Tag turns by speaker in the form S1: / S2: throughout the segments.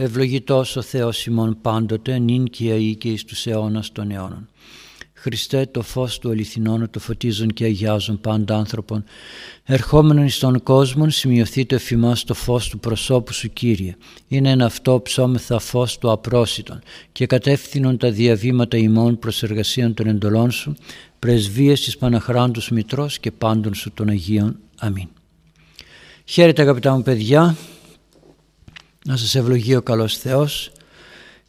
S1: ευλογητός ο Θεός ημών πάντοτε, νυν και αεί και εις τους αιώνας των αιώνων. Χριστέ το φως του αληθινών το φωτίζουν και αγιάζουν πάντα άνθρωπον. Ερχόμενον εις τον κόσμο σημειωθεί το εφημάς το φως του προσώπου σου Κύριε. Είναι ένα αυτό ψώμεθα φως του απρόσιτον και κατεύθυνον τα διαβήματα ημών προς εργασίαν των εντολών σου, πρεσβείες της Παναχράντους Μητρός και πάντων σου των Αγίων. Αμήν. Χαίρετε αγαπητά μου παιδιά, να σας ευλογεί ο καλός Θεός.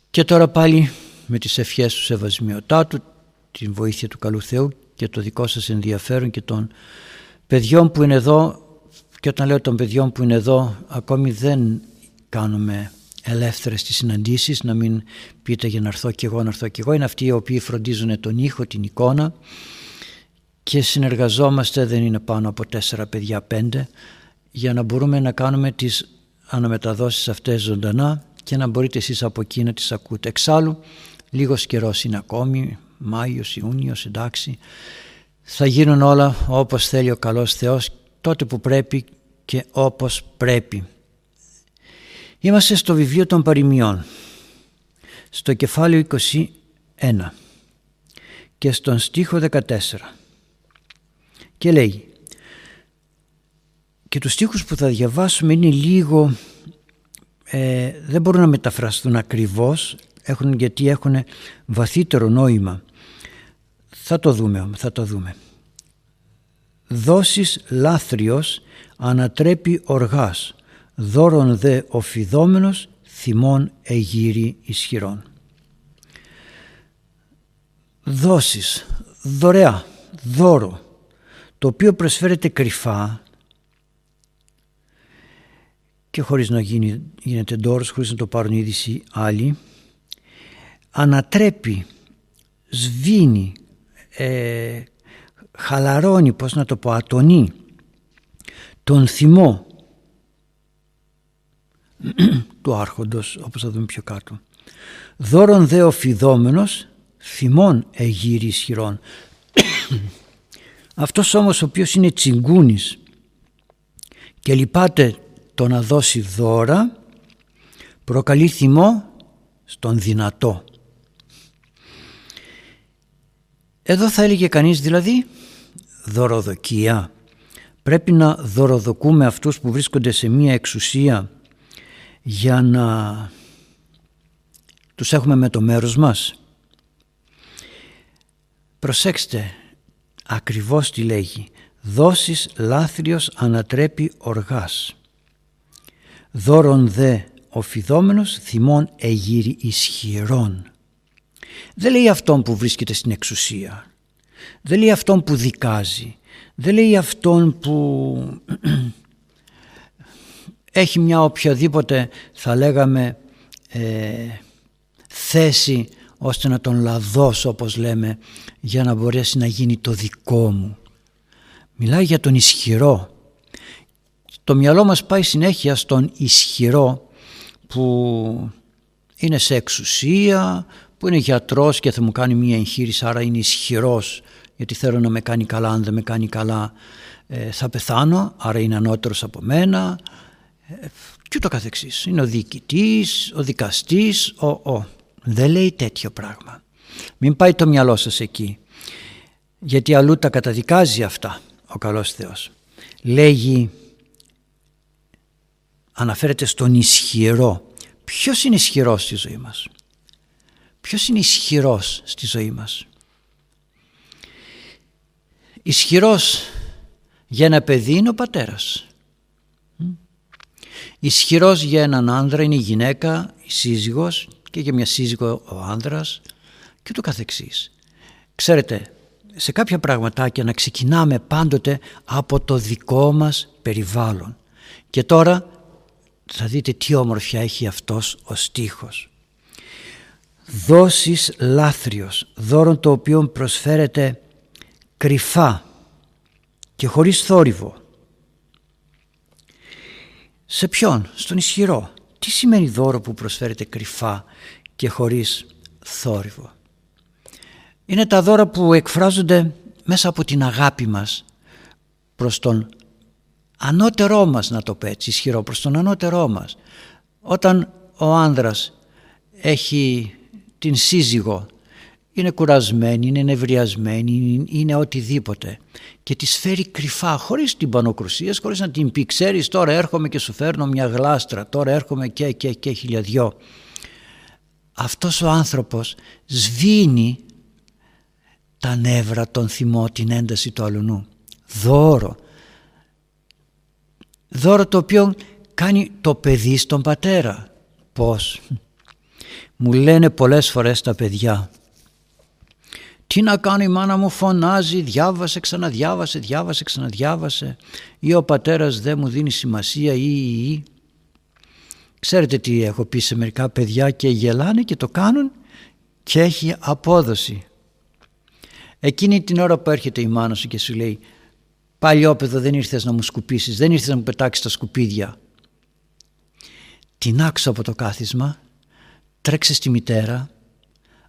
S1: Και τώρα πάλι με τις ευχές του Σεβασμιωτάτου, την βοήθεια του καλού Θεού και το δικό σας ενδιαφέρον και των παιδιών που είναι εδώ. Και όταν λέω των παιδιών που είναι εδώ ακόμη δεν κάνουμε ελεύθερες τις συναντήσεις. Να μην πείτε για να έρθω κι εγώ να έρθω κι εγώ. Είναι αυτοί οι οποίοι φροντίζουν τον ήχο, την εικόνα. Και συνεργαζόμαστε δεν είναι πάνω από τέσσερα παιδιά πέντε για να μπορούμε να κάνουμε τις αναμεταδώσεις αυτές ζωντανά και να μπορείτε εσείς από εκεί να τις ακούτε. Εξάλλου, λίγος καιρός είναι ακόμη, Μάιος, Ιούνιος, εντάξει. Θα γίνουν όλα όπως θέλει ο καλός Θεός, τότε που πρέπει και όπως πρέπει. Είμαστε στο βιβλίο των παροιμιών, στο κεφάλαιο 21 και στον στίχο 14 και λέει και τους στίχους που θα διαβάσουμε είναι λίγο ε, δεν μπορούν να μεταφραστούν ακριβώς έχουν, γιατί έχουν βαθύτερο νόημα. Θα το δούμε θα το δούμε. Δώσεις λάθριος ανατρέπει οργάς δώρον δε οφιδόμενος θυμών εγύρι ισχυρών δώσεις δωρεά δώρο το οποίο προσφέρεται κρυφά και χωρίς να γίνει, γίνεται ντόρος, χωρίς να το πάρουν είδηση άλλοι, ανατρέπει, σβήνει, ε, χαλαρώνει, πώς να το πω, ατονεί τον θυμό του άρχοντος, όπως θα δούμε πιο κάτω. Δώρον δε ο φιδόμενος, θυμών εγύρι ισχυρών. Αυτός όμως ο οποίος είναι τσιγκούνης και λυπάται το να δώσει δώρα προκαλεί θυμό στον δυνατό. Εδώ θα έλεγε κανείς δηλαδή δωροδοκία. Πρέπει να δωροδοκούμε αυτούς που βρίσκονται σε μία εξουσία για να τους έχουμε με το μέρος μας. Προσέξτε ακριβώς τι λέγει. Δώσεις λάθριος ανατρέπει οργάς. Δώρον δε ο φιδόμενος θυμών εγύρι ισχυρών. Δεν λέει αυτόν που βρίσκεται στην εξουσία. Δεν λέει αυτόν που δικάζει. Δεν λέει αυτόν που έχει μια οποιαδήποτε θα λέγαμε ε, θέση ώστε να τον λαδώσω όπως λέμε για να μπορέσει να γίνει το δικό μου. Μιλάει για τον ισχυρό το μυαλό μας πάει συνέχεια στον ισχυρό που είναι σε εξουσία, που είναι γιατρός και θα μου κάνει μία εγχείρηση άρα είναι ισχυρός γιατί θέλω να με κάνει καλά, αν δεν με κάνει καλά ε, θα πεθάνω, άρα είναι ανώτερος από μένα ε, και ούτω καθεξής. Είναι ο διοικητής, ο δικαστής, ο, ο. Δεν λέει τέτοιο πράγμα. Μην πάει το μυαλό σας εκεί. Γιατί αλλού τα καταδικάζει αυτά ο καλός Θεός. Λέγει αναφέρεται στον ισχυρό. Ποιος είναι ισχυρός στη ζωή μας; Ποιος είναι ισχυρός στη ζωή μας; Ισχυρός για ένα παιδί είναι ο πατέρας. Ισχυρός για έναν άνδρα είναι η γυναίκα, η σύζυγος και για μια σύζυγο ο άνδρας και το καθεξής. Ξέρετε, σε κάποια πραγματάκια να ξεκινάμε πάντοτε από το δικό μας περιβάλλον. Και τώρα θα δείτε τι όμορφια έχει αυτός ο στίχος. Δώσεις λάθριος, δώρον το οποίο προσφέρεται κρυφά και χωρίς θόρυβο. Σε ποιον, στον ισχυρό. Τι σημαίνει δώρο που προσφέρεται κρυφά και χωρίς θόρυβο. Είναι τα δώρα που εκφράζονται μέσα από την αγάπη μας προς τον ανώτερό μας να το πω έτσι ισχυρό προς τον ανώτερό μας όταν ο άνδρας έχει την σύζυγο είναι κουρασμένη, είναι νευριασμένη, είναι οτιδήποτε και τη φέρει κρυφά χωρίς την πανοκρουσία, χωρίς να την πει ξέρεις τώρα έρχομαι και σου φέρνω μια γλάστρα, τώρα έρχομαι και και και χιλιαδιό. Αυτός ο άνθρωπος σβήνει τα νεύρα, τον θυμό, την ένταση του αλουνού. Δώρο. Δώρο το οποίο κάνει το παιδί στον πατέρα. Πώς; Μου λένε πολλές φορές τα παιδιά τι να κάνω η μάνα μου φωνάζει, διάβασε, ξαναδιάβασε, διάβασε, ξαναδιάβασε ή ο πατέρας δεν μου δίνει σημασία ή, ή, ή. Ξέρετε τι έχω πει σε μερικά παιδιά και γελάνε και το κάνουν και έχει απόδοση. Εκείνη την ώρα που έρχεται η μάνα σου και σου λέει παλιόπαιδο δεν ήρθες να μου σκουπίσεις, δεν ήρθες να μου πετάξεις τα σκουπίδια. Την άξω από το κάθισμα, τρέξε στη μητέρα,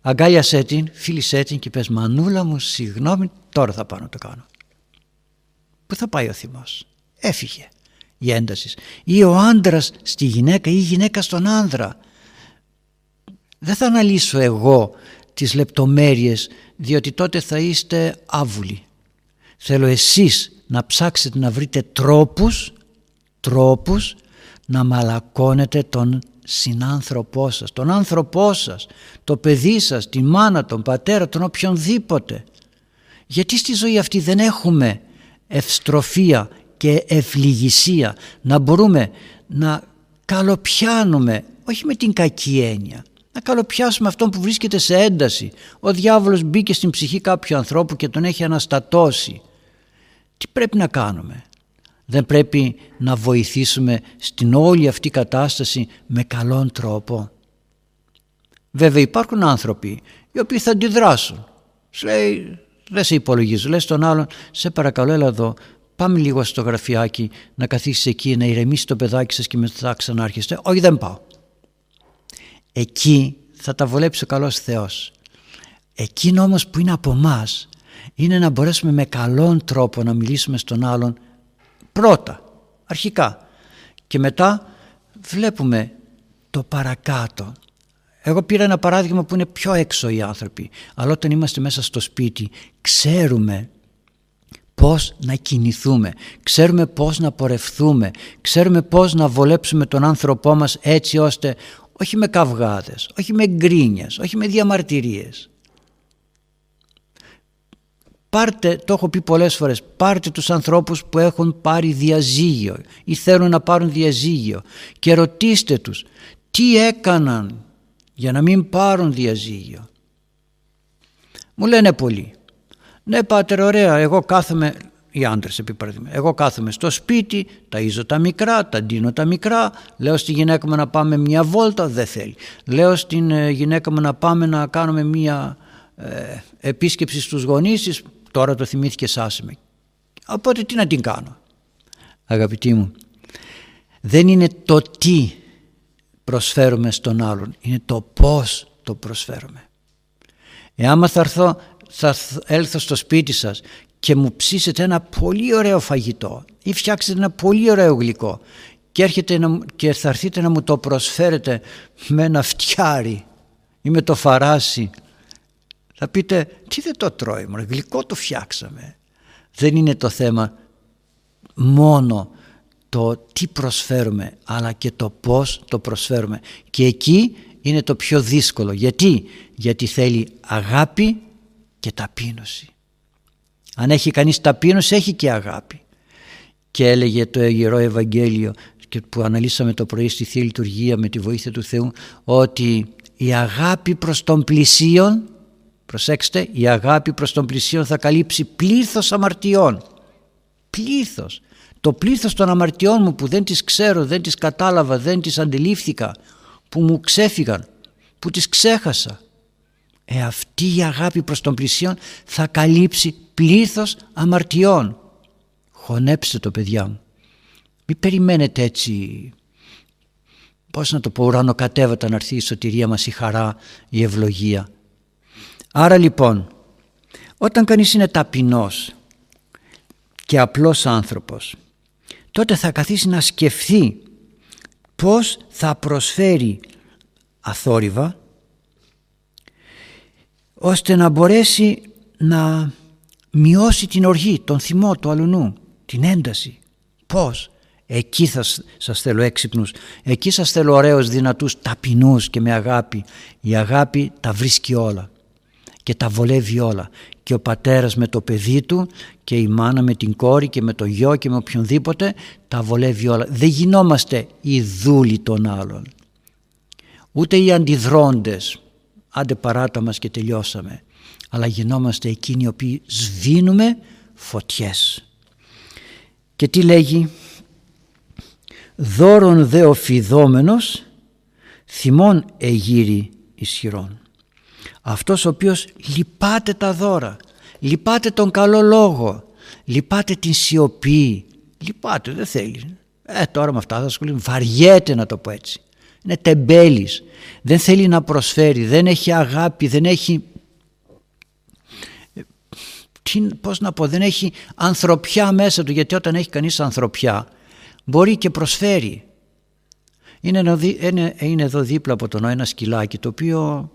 S1: αγκάλιασέ την, φίλησέ την και πες μανούλα μου συγγνώμη τώρα θα πάω να το κάνω. Πού θα πάει ο θυμός; Έφυγε η έντασης. Ή ο άντρας στη γυναίκα ή η γυναίκα στον άνδρα. Δεν θα αναλύσω εγώ τις λεπτομέρειες διότι τότε θα είστε άβουλοι. Θέλω εσείς να ψάξετε να βρείτε τρόπους, τρόπους να μαλακώνετε τον συνάνθρωπό σας, τον άνθρωπό σας, το παιδί σας, τη μάνα, τον πατέρα, τον οποιονδήποτε. Γιατί στη ζωή αυτή δεν έχουμε ευστροφία και ευληγησία να μπορούμε να καλοπιάνουμε, όχι με την κακή έννοια, να καλοπιάσουμε αυτόν που βρίσκεται σε ένταση. Ο διάβολος μπήκε στην ψυχή κάποιου ανθρώπου και τον έχει αναστατώσει. Τι πρέπει να κάνουμε; Δεν πρέπει να βοηθήσουμε στην όλη αυτή κατάσταση με καλόν τρόπο; Βέβαια υπάρχουν άνθρωποι οι οποίοι θα αντιδράσουν. Σου λέει δεν σε υπολογίζω, λες τον άλλον σε παρακαλώ έλα εδώ πάμε λίγο στο γραφιάκι να καθίσεις εκεί να ηρεμήσεις το παιδάκι σας και μετά ξανάρχεστε. Όχι δεν πάω. Εκεί θα τα βολέψει ο καλός Θεός. Εκείνο όμως που είναι από εμάς είναι να μπορέσουμε με καλόν τρόπο να μιλήσουμε στον άλλον πρώτα, αρχικά. Και μετά βλέπουμε το παρακάτω. Εγώ πήρα ένα παράδειγμα που είναι πιο έξω οι άνθρωποι. Αλλά όταν είμαστε μέσα στο σπίτι ξέρουμε πώς να κινηθούμε, ξέρουμε πώς να πορευθούμε, ξέρουμε πώς να βολέψουμε τον άνθρωπό μας έτσι ώστε όχι με καυγάδες, όχι με γκρίνιες, όχι με διαμαρτυρίες, Πάρτε, το έχω πει πολλές φορές, πάρτε τους ανθρώπους που έχουν πάρει διαζύγιο ή θέλουν να πάρουν διαζύγιο και ρωτήστε τους τι έκαναν για να μην πάρουν διαζύγιο. Μου λένε πολλοί, ναι πάτερ ωραία, εγώ κάθομαι, οι άντρες επί παράδειγμα, εγώ κάθομαι στο σπίτι, ταΐζω τα μικρά, τα ντύνω τα μικρά, λέω στη γυναίκα μου να πάμε μια βόλτα, δεν θέλει. Λέω στην ε, γυναίκα μου να πάμε να κάνουμε μια ε, επίσκεψη στους γονείς τώρα το θυμήθηκε σάσιμε. Οπότε τι να την κάνω. Αγαπητοί μου, δεν είναι το τι προσφέρουμε στον άλλον, είναι το πώς το προσφέρουμε. Εάν θα, έρθω, θα έλθω στο σπίτι σας και μου ψήσετε ένα πολύ ωραίο φαγητό ή φτιάξετε ένα πολύ ωραίο γλυκό και, έρχεται να, και θα έρθετε να μου το προσφέρετε με ένα φτιάρι ή με το φαράσι θα πείτε τι δεν το τρώει μόνο, γλυκό το φτιάξαμε. Δεν είναι το θέμα μόνο το τι προσφέρουμε αλλά και το πώς το προσφέρουμε. Και εκεί είναι το πιο δύσκολο. Γιατί, Γιατί θέλει αγάπη και ταπείνωση. Αν έχει κανείς ταπείνωση έχει και αγάπη. Και έλεγε το Ιερό Ευαγγέλιο και που αναλύσαμε το πρωί στη Θεία Λειτουργία με τη βοήθεια του Θεού ότι η αγάπη προς τον πλησίον Προσέξτε, η αγάπη προς τον πλησίον θα καλύψει πλήθος αμαρτιών. Πλήθος. Το πλήθος των αμαρτιών μου που δεν τις ξέρω, δεν τις κατάλαβα, δεν τις αντιλήφθηκα, που μου ξέφυγαν, που τις ξέχασα. Ε, αυτή η αγάπη προς τον πλησίον θα καλύψει πλήθος αμαρτιών. Χωνέψτε το παιδιά μου. Μην περιμένετε έτσι, πώς να το πω, ουρανοκατέβατα να έρθει η σωτηρία μας, η χαρά, η ευλογία. Άρα λοιπόν, όταν κανείς είναι ταπεινός και απλός άνθρωπος, τότε θα καθίσει να σκεφτεί πώς θα προσφέρει αθόρυβα ώστε να μπορέσει να μειώσει την οργή, τον θυμό του αλουνού, την ένταση. Πώς; Εκεί θα σας θέλω έξυπνους, εκεί σας θέλω ωραίους, δυνατούς, ταπεινούς και με αγάπη. Η αγάπη τα βρίσκει όλα και τα βολεύει όλα. Και ο πατέρας με το παιδί του και η μάνα με την κόρη και με το γιο και με οποιονδήποτε τα βολεύει όλα. Δεν γινόμαστε οι δούλοι των άλλων. Ούτε οι αντιδρώντες. Άντε παράτα μας και τελειώσαμε. Αλλά γινόμαστε εκείνοι οι οποίοι σβήνουμε φωτιές. Και τι λέγει; Δώρον δε ο φιδόμενος θυμών εγύρι ισχυρών. Αυτός ο οποίος λυπάται τα δώρα, λυπάται τον καλό λόγο, λυπάται την σιωπή, λυπάται δεν θέλει. Ε τώρα με αυτά θα ασχολεί, βαριέται να το πω έτσι. Είναι τεμπέλης, δεν θέλει να προσφέρει, δεν έχει αγάπη, δεν έχει τι, πώς να πω, δεν έχει ανθρωπιά μέσα του γιατί όταν έχει κανείς ανθρωπιά μπορεί και προσφέρει. Είναι, είναι, είναι εδώ δίπλα από τον ένα σκυλάκι το οποίο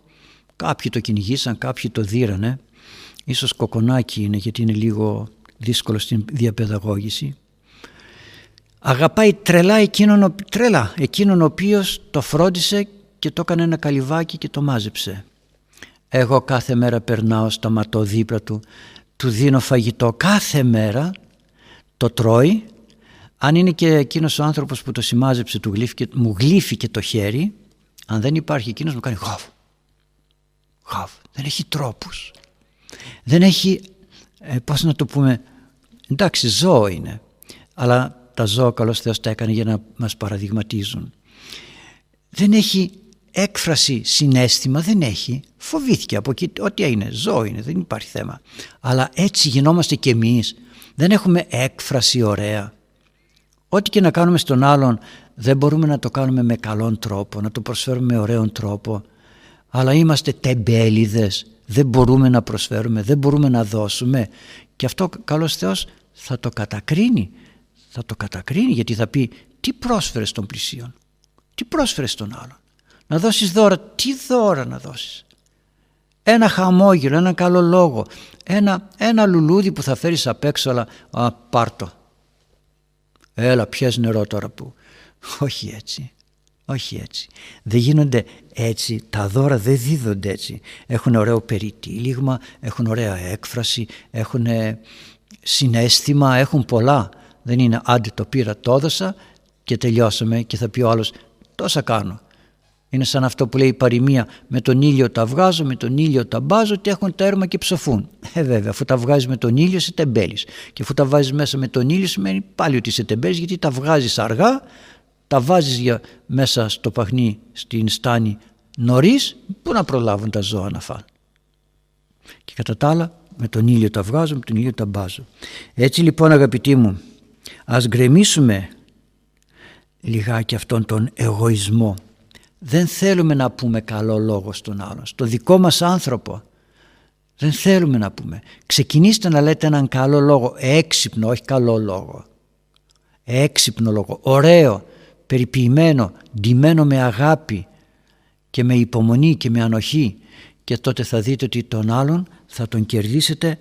S1: κάποιοι το κυνηγήσαν, κάποιοι το δίρανε. Ίσως κοκονάκι είναι γιατί είναι λίγο δύσκολο στην διαπαιδαγώγηση. Αγαπάει τρελά εκείνον, τρελά, εκείνον ο οποίος το φρόντισε και το έκανε ένα καλυβάκι και το μάζεψε. Εγώ κάθε μέρα περνάω, σταματώ δίπλα του, του δίνω φαγητό κάθε μέρα, το τρώει αν είναι και εκείνος ο άνθρωπος που το σημάζεψε, του γλύφηκε, μου γλύφηκε το χέρι, αν δεν υπάρχει εκείνος μου κάνει χαβ. Χαβ. Δεν έχει τρόπους. Δεν έχει, ε, πώς να το πούμε, εντάξει ζώο είναι, αλλά τα ζώα καλώς Θεός τα έκανε για να μας παραδειγματίζουν. Δεν έχει έκφραση, συνέστημα, δεν έχει. Φοβήθηκε από εκεί, ό,τι είναι, ζώο είναι, δεν υπάρχει θέμα. Αλλά έτσι γινόμαστε κι εμείς. Δεν έχουμε έκφραση ωραία. Ό,τι και να κάνουμε στον άλλον δεν μπορούμε να το κάνουμε με καλόν τρόπο, να το προσφέρουμε με ωραίον τρόπο. Αλλά είμαστε τεμπέληδες, δεν μπορούμε να προσφέρουμε, δεν μπορούμε να δώσουμε. Και αυτό καλός Θεός θα το κατακρίνει. Θα το κατακρίνει γιατί θα πει τι πρόσφερες στον πλησίον, τι πρόσφερες στον άλλον. Να δώσεις δώρα, τι δώρα να δώσεις. Ένα χαμόγελο, ένα καλό λόγο, ένα, ένα λουλούδι που θα φέρεις απ' έξω αλλά α, πάρτο Έλα πιες νερό τώρα που. Όχι έτσι. Όχι έτσι. Δεν γίνονται έτσι. Τα δώρα δεν δίδονται έτσι. Έχουν ωραίο περιτύλιγμα, έχουν ωραία έκφραση, έχουν συνέστημα, έχουν πολλά. Δεν είναι άντε το πήρα, το έδωσα και τελειώσαμε και θα πει ο άλλος τόσα κάνω. Είναι σαν αυτό που λέει η παροιμία με τον ήλιο τα βγάζω, με τον ήλιο τα μπάζω και έχουν τέρμα και ψοφούν. Ε βέβαια αφού τα βγάζεις με τον ήλιο είσαι τεμπέλης και αφού τα βάζεις μέσα με τον ήλιο σημαίνει πάλι ότι είσαι τεμπέλης γιατί τα βγάζεις αργά, τα βάζεις για, μέσα στο παχνί στην στάνη νωρίς, πού να προλάβουν τα ζώα να φάνε. Και κατά τα άλλα με τον ήλιο τα βγάζω, με τον ήλιο τα μπάζω. Έτσι λοιπόν αγαπητοί μου ας γκρεμίσουμε λιγάκι αυτόν τον εγωισμό δεν θέλουμε να πούμε καλό λόγο στον άλλον, στο δικό μας άνθρωπο. Δεν θέλουμε να πούμε. Ξεκινήστε να λέτε έναν καλό λόγο, έξυπνο, όχι καλό λόγο. Έξυπνο λόγο, ωραίο, περιποιημένο, ντυμένο με αγάπη και με υπομονή και με ανοχή και τότε θα δείτε ότι τον άλλον θα τον κερδίσετε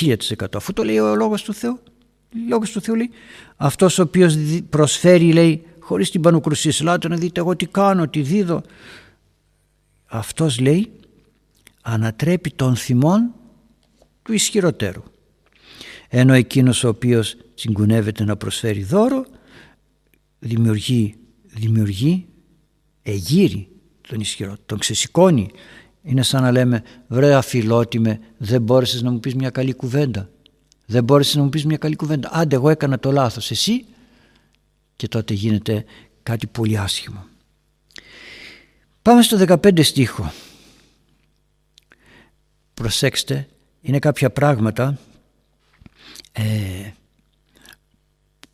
S1: 1000% αφού το λέει ο λόγος του Θεού. Λόγος του Θεού λέει αυτός ο οποίος προσφέρει λέει χωρίς την πανοκρουσία. Ελάτε να δείτε εγώ τι κάνω, τι δίδω. Αυτός λέει ανατρέπει τον θυμόν του ισχυροτέρου. Ενώ εκείνος ο οποίος τσιγκουνεύεται να προσφέρει δώρο δημιουργεί, δημιουργεί εγείρει τον ισχυρό, τον ξεσηκώνει. Είναι σαν να λέμε βρε αφιλότιμε δεν μπόρεσες να μου πεις μια καλή κουβέντα. Δεν μπόρεσες να μου πεις μια καλή κουβέντα. Άντε εγώ έκανα το λάθος. Εσύ; Και τότε γίνεται κάτι πολύ άσχημο. Πάμε στο 15 στίχο. Προσέξτε, είναι κάποια πράγματα ε,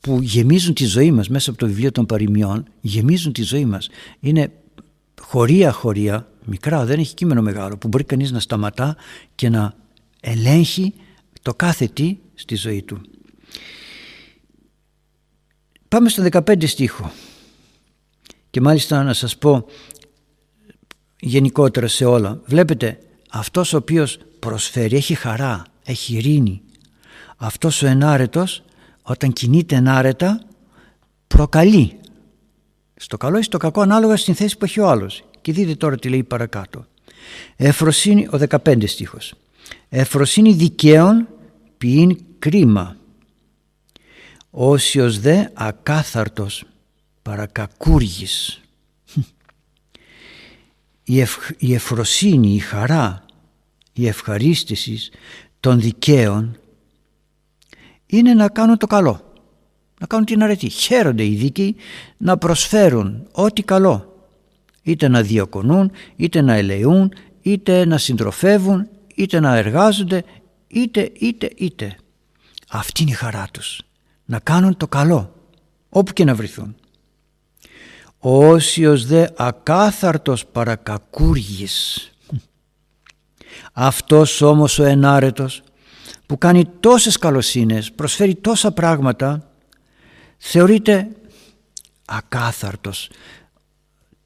S1: που γεμίζουν τη ζωή μας μέσα από το βιβλίο των παροιμιών, γεμίζουν τη ζωή μας. Είναι χωρία χωρία, μικρά, δεν έχει κείμενο μεγάλο, που μπορεί κανείς να σταματά και να ελέγχει το κάθε τι στη ζωή του. Πάμε στο 15 στίχο και μάλιστα να σας πω γενικότερα σε όλα. Βλέπετε, αυτός ο οποίος προσφέρει έχει χαρά, έχει ειρήνη. Αυτός ο ενάρετος όταν κινείται ενάρετα προκαλεί. Στο καλό ή στο κακό ανάλογα στην θέση που έχει ο άλλος. Και δείτε τώρα τι λέει παρακάτω. Εφροσύνη, ο 15 στίχος. Εφροσύνη δικαίων ποιήν κρίμα. Όσιος δε ακάθαρτος παρακακούργης. Η, η εφροσύνη, η χαρά, η ευχαρίστησης των δικαίων είναι να κάνουν το καλό. Να κάνουν την αρετή. Χαίρονται οι δίκαιοι να προσφέρουν ό,τι καλό. Είτε να διακονούν, είτε να ελεούν, είτε να συντροφεύουν, είτε να εργάζονται, είτε, είτε, είτε. Αυτή είναι η χαρά τους. Να κάνουν το καλό, όπου και να βρεθούν. Όσιος δε ακάθαρτος παρακακούργης. Αυτός όμως ο ενάρετος που κάνει τόσες καλοσύνες, προσφέρει τόσα πράγματα, θεωρείται ακάθαρτος.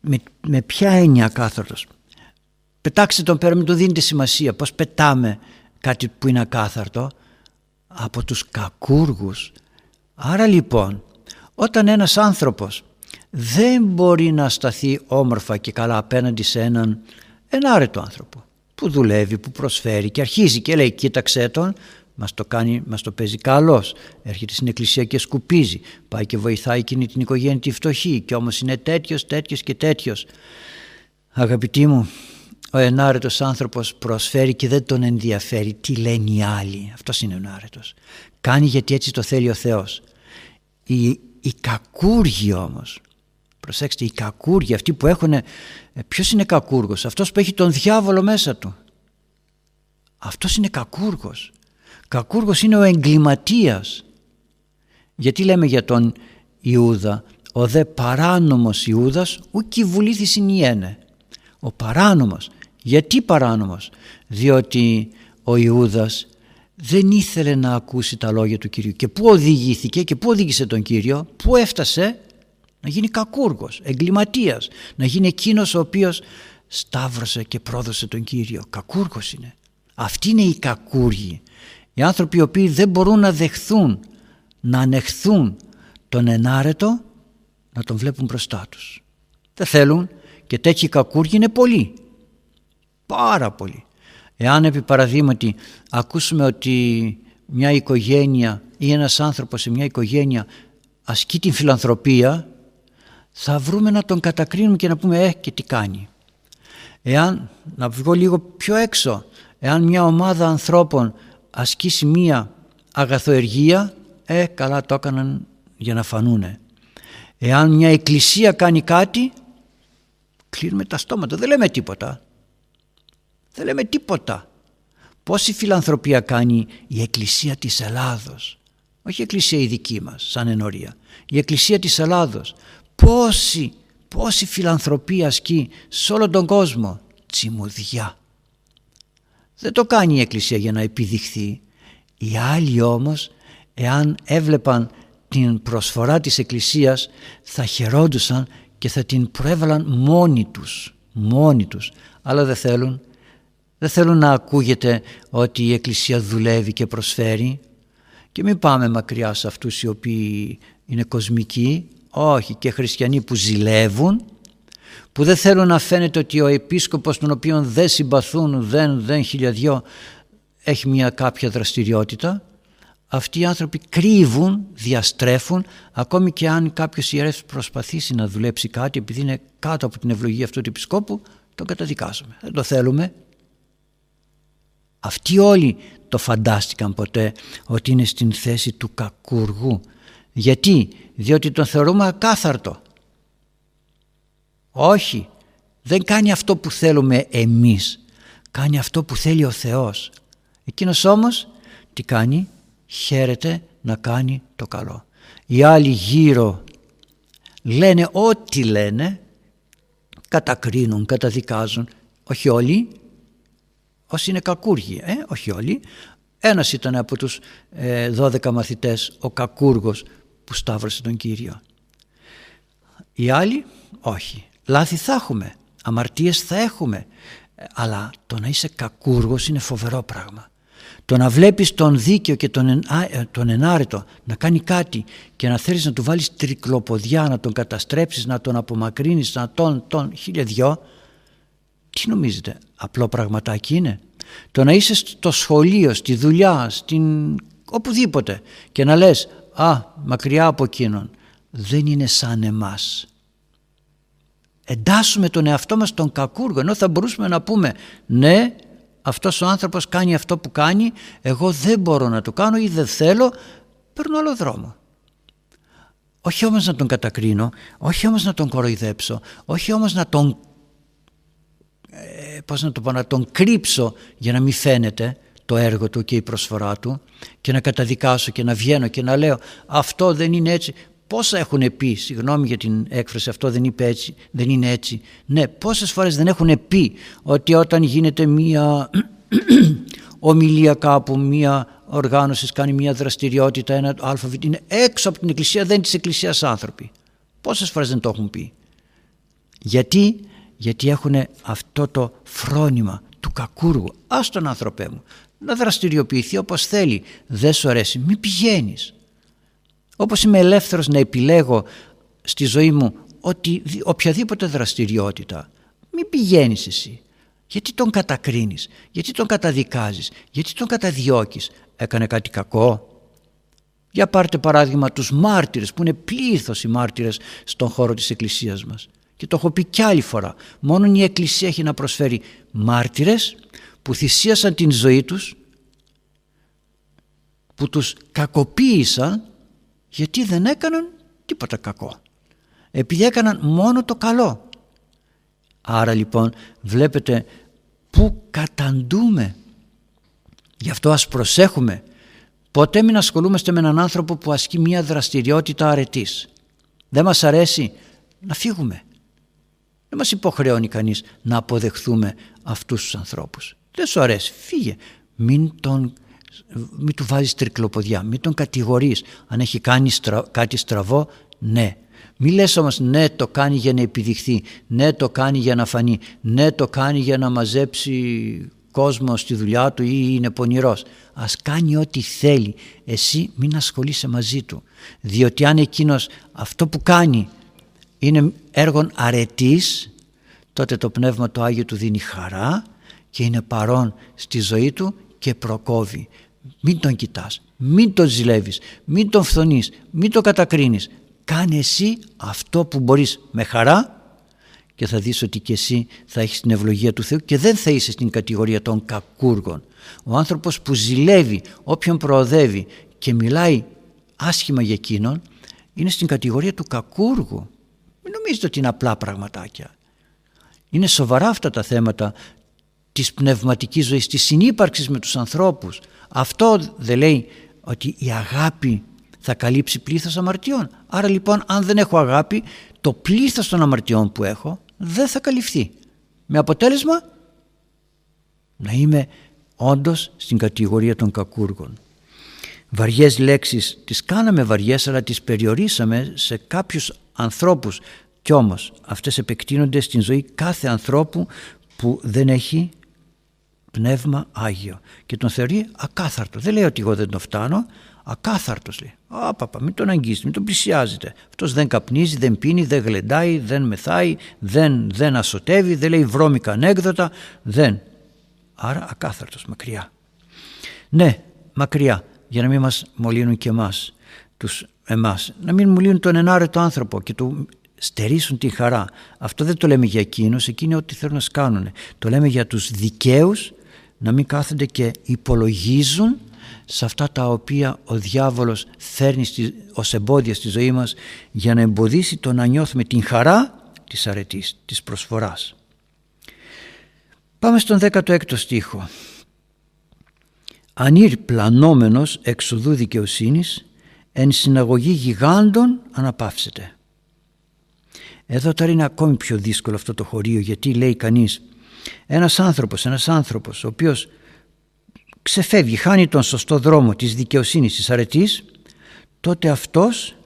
S1: Με, με ποια έννοια ακάθαρτος; Πετάξτε τον πέρα, μην του δίνετε σημασία. Πώς πετάμε κάτι που είναι ακάθαρτο; Από τους κακούργους. Άρα λοιπόν, όταν ένας άνθρωπος δεν μπορεί να σταθεί όμορφα και καλά απέναντι σε έναν ενάρετο άνθρωπο που δουλεύει, που προσφέρει και αρχίζει και λέει κοίταξέ τον μας το, κάνει, μας το παίζει καλός έρχεται στην εκκλησία και σκουπίζει. Πάει και βοηθάει εκείνη την οικογένεια τη φτωχή. Και όμως είναι τέτοιος, τέτοιος και τέτοιος. Αγαπητοί μου ο ενάρετος άνθρωπος προσφέρει και δεν τον ενδιαφέρει τι λένε οι άλλοι. Αυτός είναι ο ενάρετος. Κάνει γιατί έτσι το θέλει ο Θεός. Οι, οι κακούργοι όμως προσέξτε οι κακούργοι αυτοί που έχουν ποιος είναι κακούργος; Αυτός που έχει τον διάβολο μέσα του. Αυτός είναι κακούργος. Κακούργος είναι ο εγκληματίας. Γιατί λέμε για τον Ιούδα ο δε παράνομος Ιούδας ουκ βουλήθης είναι ο παράνομος. Γιατί παράνομος; Διότι ο Ιούδας δεν ήθελε να ακούσει τα λόγια του Κυρίου. Και πού οδηγήθηκε και πού οδήγησε τον Κύριο; Πού έφτασε; Να γίνει κακούργος, εγκληματίας. Να γίνει εκείνος ο οποίος σταύρωσε και πρόδωσε τον Κύριο. Κακούργος είναι. Αυτοί είναι οι κακούργοι. Οι άνθρωποι οι οποίοι δεν μπορούν να δεχθούν να ανεχθούν τον ενάρετο να τον βλέπουν μπροστά τους. Δεν θέλουν και τέτοιοι κακούργοι είναι πολλοί. Πάρα πολλοί. Εάν επί παραδείγματι ακούσουμε ότι μια οικογένεια ή ένας άνθρωπος σε μια οικογένεια ασκεί την φιλανθρωπία θα βρούμε να τον κατακρίνουμε και να πούμε ε και τι κάνει εάν να βγω λίγο πιο έξω εάν μια ομάδα ανθρώπων ασκήσει μία αγαθοεργία ε καλά το έκαναν για να φανούνε εάν μια εκκλησία κάνει κάτι κλείνουμε τα στόματα. Δεν λέμε τίποτα. Δεν λέμε τίποτα. Πόση φιλανθρωπία κάνει η εκκλησία της Ελλάδος; Όχι η εκκλησία η δική μας σαν ενορία. Η εκκλησία της Ελλάδος πόση, πόση φιλανθρωπία ασκεί σε όλο τον κόσμο τσιμουδιά δεν το κάνει η Εκκλησία για να επιδειχθεί. Οι άλλοι όμως εάν έβλεπαν την προσφορά της Εκκλησίας θα χαιρόντουσαν και θα την προέβαλαν μόνοι τους. Μόνοι τους. Αλλά δεν θέλουν. Δεν θέλουν να ακούγεται ότι η Εκκλησία δουλεύει και προσφέρει. Και μην πάμε μακριά σε αυτούς οι οποίοι είναι κοσμικοί. Όχι και χριστιανοί που ζηλεύουν που δεν θέλουν να φαίνεται ότι ο επίσκοπος τον οποίο δεν συμπαθούν δεν, δεν χιλιαδιό έχει μια κάποια δραστηριότητα αυτοί οι άνθρωποι κρύβουν, διαστρέφουν ακόμη και αν κάποιος ιερεύς προσπαθήσει να δουλέψει κάτι επειδή είναι κάτω από την ευλογία αυτού του επισκόπου τον καταδικάζουμε, δεν το θέλουμε. Αυτοί όλοι το φαντάστηκαν ποτέ ότι είναι στην θέση του κακούργου γιατί, διότι τον θεωρούμε ακάθαρτο όχι, δεν κάνει αυτό που θέλουμε εμείς. Κάνει αυτό που θέλει ο Θεός. Εκείνος όμως τι κάνει, χαίρεται να κάνει το καλό. Οι άλλοι γύρω λένε ό,τι λένε, κατακρίνουν, καταδικάζουν. Όχι όλοι, όσοι είναι κακούργοι, ε; όχι όλοι. Ένας ήταν από τους ε, 12 μαθητές, ο κακούργος που σταύρωσε τον Κύριο. Οι άλλοι όχι. Λάθη θα έχουμε, αμαρτίες θα έχουμε αλλά το να είσαι κακούργος είναι φοβερό πράγμα το να βλέπεις τον δίκαιο και τον, ε, τον ενάρετο να κάνει κάτι και να θέλεις να του βάλεις τρικλοποδιά, να τον καταστρέψεις, να τον απομακρύνεις, να τον, τον χίλια δυο, τι νομίζετε, απλό πραγματάκι είναι; Το να είσαι στο σχολείο, στη δουλειά, στην... οπουδήποτε και να λες «Α, μακριά από εκείνον», δεν είναι σαν εμάς. Εντάσσουμε τον εαυτό μας τον κακούργο, ενώ θα μπορούσαμε να πούμε «Ναι, αυτός ο άνθρωπος κάνει αυτό που κάνει, εγώ δεν μπορώ να το κάνω ή δεν θέλω, παίρνω άλλο δρόμο. Όχι όμως να τον κατακρίνω, όχι όμως να τον κοροϊδέψω, όχι όμως να τον, ε, πώς να, το πω, να τον κρύψω για να μην φαίνεται το έργο του και η προσφορά του και να καταδικάσω και να βγαίνω και να λέω αυτό δεν είναι έτσι. Πόσα έχουν πει, συγγνώμη για την έκφραση, αυτό δεν, είπε έτσι, δεν είναι έτσι. Ναι, πόσες φορές δεν έχουν πει ότι όταν γίνεται μία ομιλία κάπου, μία οργάνωσης κάνει μία δραστηριότητα, ένα αλφαβητ, είναι έξω από την εκκλησία, δεν είναι της εκκλησίας άνθρωποι. Πόσες φορές δεν το έχουν πει. Γιατί, γιατί έχουν αυτό το φρόνημα του κακούργου. Ας τον άνθρωπέ μου να δραστηριοποιηθεί όπως θέλει. Δεν σου αρέσει, μην πηγαίνεις. Όπως είμαι ελεύθερος να επιλέγω στη ζωή μου ότι οποιαδήποτε δραστηριότητα μην πηγαίνεις εσύ. Γιατί τον κατακρίνεις, γιατί τον καταδικάζεις, γιατί τον καταδιώκεις; Έκανε κάτι κακό; Για πάρτε παράδειγμα τους μάρτυρες που είναι πλήθος οι μάρτυρες στον χώρο της εκκλησίας μας. Και το έχω πει κι άλλη φορά. Μόνο η εκκλησία έχει να προσφέρει μάρτυρες που θυσίασαν την ζωή τους, που τους κακοποίησαν γιατί δεν έκαναν τίποτα κακό. Επειδή έκαναν μόνο το καλό. Άρα λοιπόν βλέπετε πού καταντούμε. Γι' αυτό ας προσέχουμε. Ποτέ μην ασχολούμαστε με έναν άνθρωπο που ασκεί μια δραστηριότητα αρετής. Δεν μας αρέσει να φύγουμε. Δεν μας υποχρεώνει κανείς να αποδεχθούμε αυτούς τους ανθρώπους. Δεν σου αρέσει, φύγε. Μην τον μην του βάζεις τρικλοποδιά, μην τον κατηγορείς. Αν έχει κάνει κάτι στραβό, ναι. Μη λες όμως ναι το κάνει για να επιδειχθεί, ναι το κάνει για να φανεί, ναι το κάνει για να μαζέψει κόσμο στη δουλειά του ή είναι πονηρός. Ας κάνει ό,τι θέλει, εσύ μην ασχολείσαι μαζί του. Διότι αν εκείνος αυτό που κάνει είναι έργον αρετής, τότε το Πνεύμα το Άγιο του δίνει χαρά και είναι παρόν στη ζωή του και προκόβει. Μην τον κοιτάς, μην τον ζηλεύεις, μην τον φθονείς, μην τον κατακρίνεις. Κάνε εσύ αυτό που μπορείς με χαρά και θα δεις ότι και εσύ θα έχεις την ευλογία του Θεού και δεν θα είσαι στην κατηγορία των κακούργων. Ο άνθρωπος που ζηλεύει όποιον προοδεύει και μιλάει άσχημα για εκείνον είναι στην κατηγορία του κακούργου. Μην νομίζετε ότι είναι απλά πραγματάκια. Είναι σοβαρά αυτά τα θέματα της πνευματικής ζωής, της συνύπαρξης με τους ανθρώπους. Αυτό δεν λέει ότι η αγάπη θα καλύψει πλήθος αμαρτιών. Άρα λοιπόν αν δεν έχω αγάπη το πλήθος των αμαρτιών που έχω δεν θα καλυφθεί. Με αποτέλεσμα να είμαι όντως στην κατηγορία των κακούργων. Βαριές λέξεις τις κάναμε βαριές αλλά τις περιορίσαμε σε κάποιους ανθρώπους κι όμως αυτές επεκτείνονται στην ζωή κάθε ανθρώπου που δεν έχει πνεύμα Άγιο και τον θεωρεί ακάθαρτο. Δεν λέει ότι εγώ δεν το φτάνω, ακάθαρτος λέει. Α, παπα, μην τον αγγίζει, μην τον πλησιάζετε. Αυτός δεν καπνίζει, δεν πίνει, δεν γλεντάει, δεν μεθάει, δεν, δεν ασωτεύει, δεν λέει βρώμικα ανέκδοτα, δεν. Άρα ακάθαρτος, μακριά. Ναι, μακριά, για να μην μας μολύνουν και εμάς, τους εμάς. Να μην μολύνουν τον ενάρετο άνθρωπο και του στερήσουν τη χαρά. Αυτό δεν το λέμε για εκείνους, εκείνοι ό,τι θέλουν να σκάνουν. Το λέμε για τους δικαίους να μην κάθονται και υπολογίζουν σε αυτά τα οποία ο διάβολος φέρνει στη, ως εμπόδια στη ζωή μας για να εμποδίσει το να νιώθουμε την χαρά της αρετής, της προσφοράς. Πάμε στον 16ο στίχο. «Ανήρ πλανόμενος εξοδού δικαιοσύνης, εν συναγωγή γιγάντων αναπαύσεται». Εδώ τώρα είναι ακόμη πιο δύσκολο αυτό το χωρίο γιατί λέει κανείς ένας άνθρωπος, ένας άνθρωπος ο οποίος ξεφεύγει, χάνει τον σωστό δρόμο της δικαιοσύνης της αρετής τότε αυτός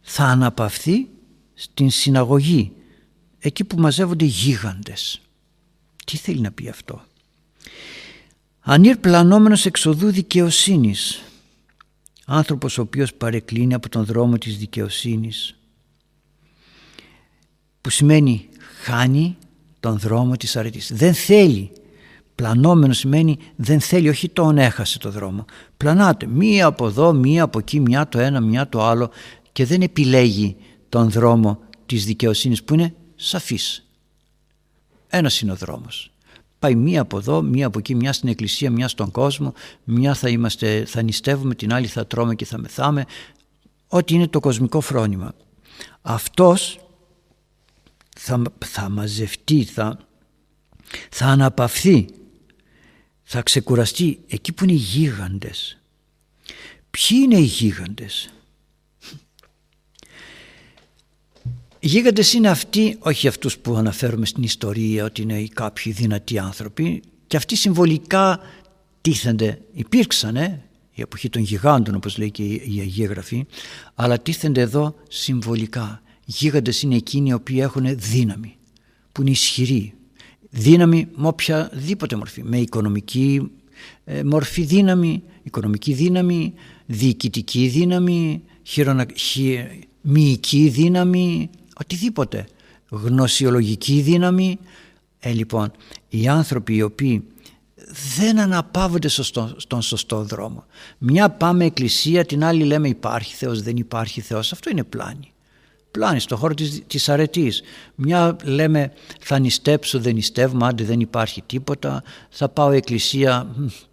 S1: θα αναπαυθεί στην συναγωγή εκεί που μαζεύονται γίγαντες. Τι θέλει να πει αυτό; Ανήρ πλανόμενος εξοδού δικαιοσύνης. Άνθρωπος ο οποίος παρεκκλίνει από τον δρόμο της δικαιοσύνης. Που σημαίνει χάνει τον δρόμο της αρετής. Δεν θέλει. Πλανόμενος σημαίνει δεν θέλει, όχι τον έχασε το δρόμο. Πλανάται μία από εδώ, μία από εκεί, μία το ένα, μία το άλλο και δεν επιλέγει τον δρόμο της δικαιοσύνης που είναι σαφής. Ένας είναι ο δρόμος. Πάει μία από εδώ, μία από εκεί, μία στην εκκλησία, μία στον κόσμο, μία θα, είμαστε, θα νηστεύουμε, την άλλη θα τρώμε και θα μεθάμε. Ό,τι είναι το κοσμικό φρόνημα. Αυτός θα, θα μαζευτεί, θα, θα αναπαυθεί, θα ξεκουραστεί εκεί που είναι οι γίγαντες. Ποιοι είναι οι γίγαντες; Οι γίγαντες είναι αυτοί, όχι αυτούς που αναφέρουμε στην ιστορία ότι είναι κάποιοι δυνατοί άνθρωποι και αυτοί συμβολικά τίθενται, υπήρξαν η εποχή των γιγάντων όπως λέει και η Αγία Γραφή αλλά τίθενται εδώ συμβολικά. Γίγαντες είναι εκείνοι οι οποίοι έχουν δύναμη, που είναι ισχυροί. Δύναμη με οποιαδήποτε μορφή, με οικονομική ε, μορφή δύναμη, οικονομική δύναμη, διοικητική δύναμη, χειρονα... μυϊκή δύναμη, οτιδήποτε, γνωσιολογική δύναμη. Ε, λοιπόν, οι άνθρωποι οι οποίοι δεν αναπαύονται στον σωστό δρόμο. Μια πάμε εκκλησία, την άλλη λέμε υπάρχει Θεός, δεν υπάρχει Θεός. Αυτό είναι πλάνη πλάνης, στον χώρο της, της αρετής. Μια λέμε θα νηστέψω, δεν νηστεύουμε, άντε δεν υπάρχει τίποτα, θα πάω εκκλησία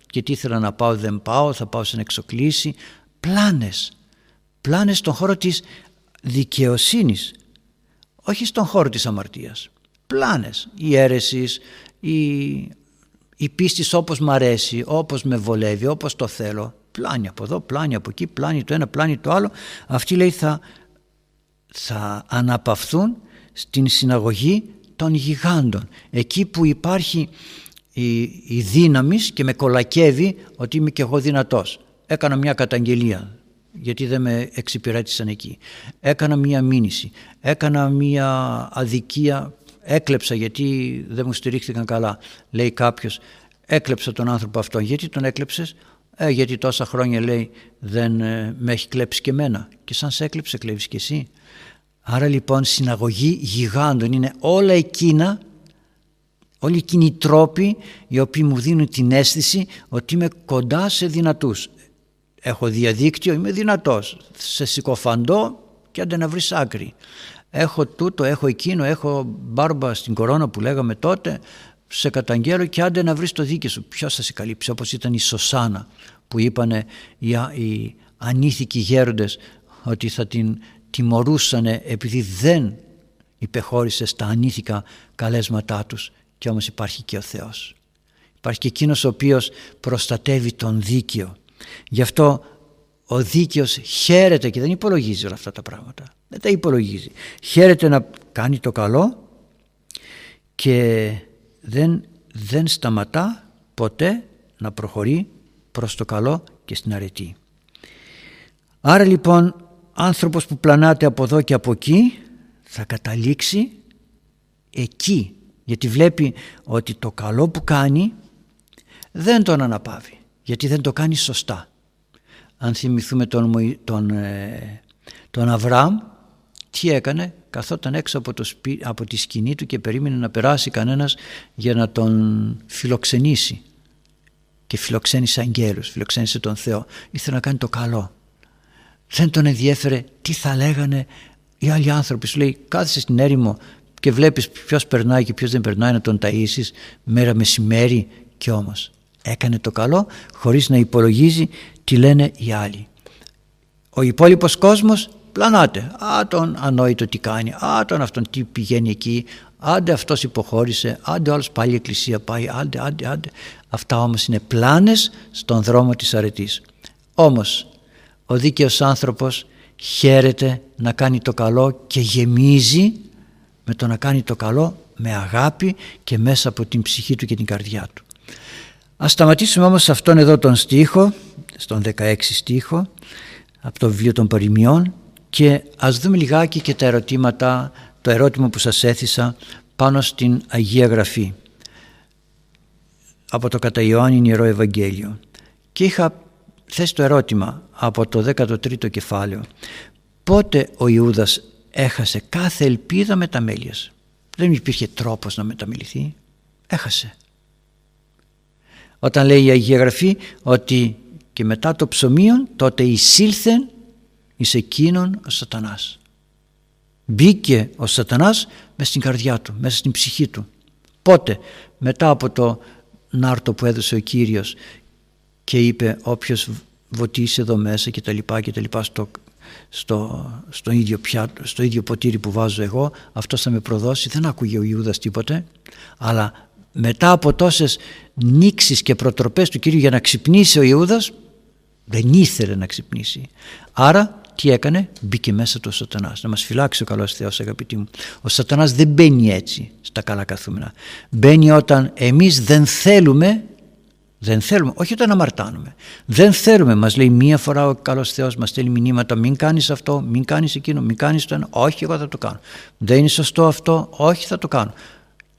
S1: και τι ήθελα να πάω δεν πάω, θα πάω σε εξοκλήση. Πλάνες, πλάνες στον χώρο της δικαιοσύνης, όχι στον χώρο της αμαρτίας. Πλάνες, η αίρεσης, η, η πίστη όπως μ' αρέσει, όπως με βολεύει, όπως το θέλω. Πλάνη από εδώ, πλάνη από εκεί, πλάνη το ένα, πλάνη το άλλο. Αυτή λέει θα θα αναπαυθούν στην συναγωγή των γιγάντων. Εκεί που υπάρχει η, η δύναμη και με κολακεύει ότι είμαι και εγώ δυνατός. Έκανα μια καταγγελία γιατί δεν με εξυπηρέτησαν εκεί. Έκανα μια μήνυση. Έκανα μια αδικία. Έκλεψα γιατί δεν μου στηρίχθηκαν καλά. Λέει κάποιος έκλεψα τον άνθρωπο αυτόν. Γιατί τον έκλεψες; Ε, γιατί τόσα χρόνια λέει δεν ε, με έχει κλέψει και εμένα. Και σαν σε έκλεψε κλέβεις και εσύ. Άρα λοιπόν συναγωγή γιγάντων είναι όλα εκείνα, όλοι εκείνοι οι τρόποι οι οποίοι μου δίνουν την αίσθηση ότι είμαι κοντά σε δυνατούς. Έχω διαδίκτυο, είμαι δυνατός. Σε συκοφαντώ και άντε να βρεις άκρη. Έχω τούτο, έχω εκείνο, έχω μπάρμπα στην κορώνα που λέγαμε τότε, σε καταγγέλω και άντε να βρεις το δίκαιο σου. Ποιος θα σε καλύψει όπως ήταν η Σωσάνα που είπανε οι, οι ανήθικοι γέροντες ότι θα την τιμωρούσαν επειδή δεν υπεχώρησε στα ανήθικα καλέσματά τους και όμως υπάρχει και ο Θεός. Υπάρχει και εκείνος ο οποίος προστατεύει τον δίκαιο. Γι' αυτό ο δίκαιος χαίρεται και δεν υπολογίζει όλα αυτά τα πράγματα. Δεν τα υπολογίζει. Χαίρεται να κάνει το καλό και δεν, δεν σταματά ποτέ να προχωρεί προς το καλό και στην αρετή. Άρα λοιπόν άνθρωπος που πλανάται από εδώ και από εκεί θα καταλήξει εκεί γιατί βλέπει ότι το καλό που κάνει δεν τον αναπαύει γιατί δεν το κάνει σωστά. Αν θυμηθούμε τον, τον, ε, τον Αβραάμ τι έκανε; Καθόταν έξω από, το από τη σκηνή του και περίμενε να περάσει κανένας για να τον φιλοξενήσει και φιλοξένησε αγγέλους, φιλοξένησε τον Θεό ήθελε να κάνει το καλό δεν τον ενδιέφερε τι θα λέγανε οι άλλοι άνθρωποι. Σου λέει κάθεσαι στην έρημο και βλέπεις ποιος περνάει και ποιος δεν περνάει να τον ταΐσεις μέρα μεσημέρι και όμως έκανε το καλό χωρίς να υπολογίζει τι λένε οι άλλοι. Ο υπόλοιπος κόσμος πλανάται. Α, τον ανόητο τι κάνει, α, τον αυτόν τι πηγαίνει εκεί, άντε αυτός υποχώρησε, άντε όλος πάλι η εκκλησία πάει, άντε, άντε, άντε. Αυτά όμως είναι πλάνες στον δρόμο της αρετής. Όμως ο δίκαιος άνθρωπος χαίρεται να κάνει το καλό και γεμίζει με το να κάνει το καλό με αγάπη και μέσα από την ψυχή του και την καρδιά του. Ας σταματήσουμε όμως σε αυτόν εδώ τον στίχο, στον 16 στίχο, από το βιβλίο των παροιμιών και ας δούμε λιγάκι και τα ερωτήματα το ερώτημα που σας έθισα πάνω στην Αγία Γραφή. Από το κατά Ιωάννη Ιερό Ευαγγέλιο και είχα θέσει το ερώτημα από το 13ο κεφάλαιο. Πότε ο Ιούδας έχασε κάθε ελπίδα μεταμέλειας δεν υπήρχε τρόπος να μεταμεληθεί έχασε. Όταν λέει η Αγία Γραφή ότι και μετά το ψωμίον τότε εισήλθεν εις εκείνον ο σατανάς. Μπήκε ο σατανάς μέσα στην καρδιά του μέσα στην ψυχή του. Πότε; Μετά από το νάρτο που έδωσε ο Κύριος και είπε όποιος βοτίσει εδώ μέσα και τα λοιπά και τα λοιπά στο, στο, στο, ίδιο πιάτο, στο ίδιο ποτήρι που βάζω εγώ αυτός θα με προδώσει δεν άκουγε ο Ιούδας τίποτε. Αλλά μετά από τόσες νήξεις και προτροπές του Κύριου για να ξυπνήσει ο Ιούδας δεν ήθελε να ξυπνήσει. Άρα τι έκανε; Μπήκε μέσα του ο σατανάς να μας φυλάξει ο καλός Θεός αγαπητοί μου ο σατανάς δεν μπαίνει έτσι στα καλά καθούμενα μπαίνει όταν εμείς δεν θέλουμε δεν θέλουμε, όχι όταν αμαρτάνουμε. Δεν θέλουμε, μας λέει μία φορά ο καλός Θεός, μας στέλνει μηνύματα μην κάνεις αυτό, μην κάνεις εκείνο, μην κάνεις το ένα, όχι εγώ θα το κάνω. Δεν είναι σωστό αυτό, όχι θα το κάνω.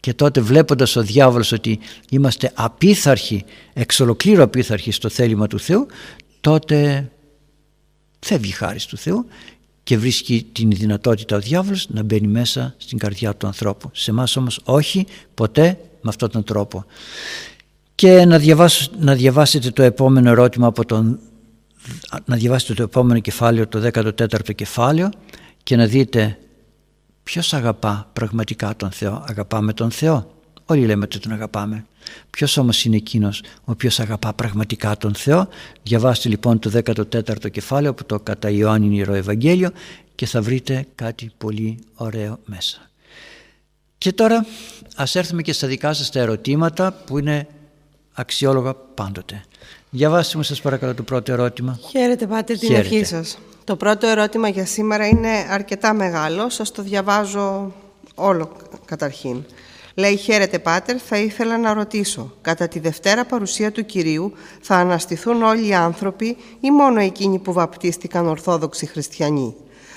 S1: Και τότε βλέποντας ο διάβολος ότι είμαστε απίθαρχοι, εξ ολοκλήρου απίθαρχοι στο θέλημα του Θεού, τότε φεύγει χάρη του Θεού και βρίσκει την δυνατότητα ο διάβολος να μπαίνει μέσα στην καρδιά του ανθρώπου. Σε εμάς όμως όχι ποτέ με αυτόν τον τρόπο. Και να, να διαβάσετε το επόμενο ερώτημα από τον να διαβάσετε το επόμενο κεφάλαιο, το 14ο κεφάλαιο και να δείτε ποιος αγαπά πραγματικά τον Θεό. Αγαπάμε τον Θεό. Όλοι λέμε ότι τον αγαπάμε. Ποιος όμως είναι εκείνος ο οποίος αγαπά πραγματικά τον Θεό; Διαβάστε λοιπόν το 14ο κεφάλαιο από το κατά Ιωάννη Ιερό Ευαγγέλιο και θα βρείτε κάτι πολύ ωραίο μέσα. Και τώρα ας έρθουμε και στα δικά σας τα ερωτήματα που είναι αξιόλογα πάντοτε. Διαβάστε μου σας παρακαλώ το πρώτο ερώτημα.
S2: Χαίρετε Πάτερ την αρχή σας. Το πρώτο ερώτημα για σήμερα είναι αρκετά μεγάλο. Σας το διαβάζω όλο καταρχήν. Λέει «Χαίρετε Πάτερ, θα ήθελα να ρωτήσω. Κατά τη Δευτέρα παρουσία του Κυρίου θα αναστηθούν όλοι οι άνθρωποι ή μόνο εκείνοι που βαπτίστηκαν Ορθόδοξοι Χριστιανοί;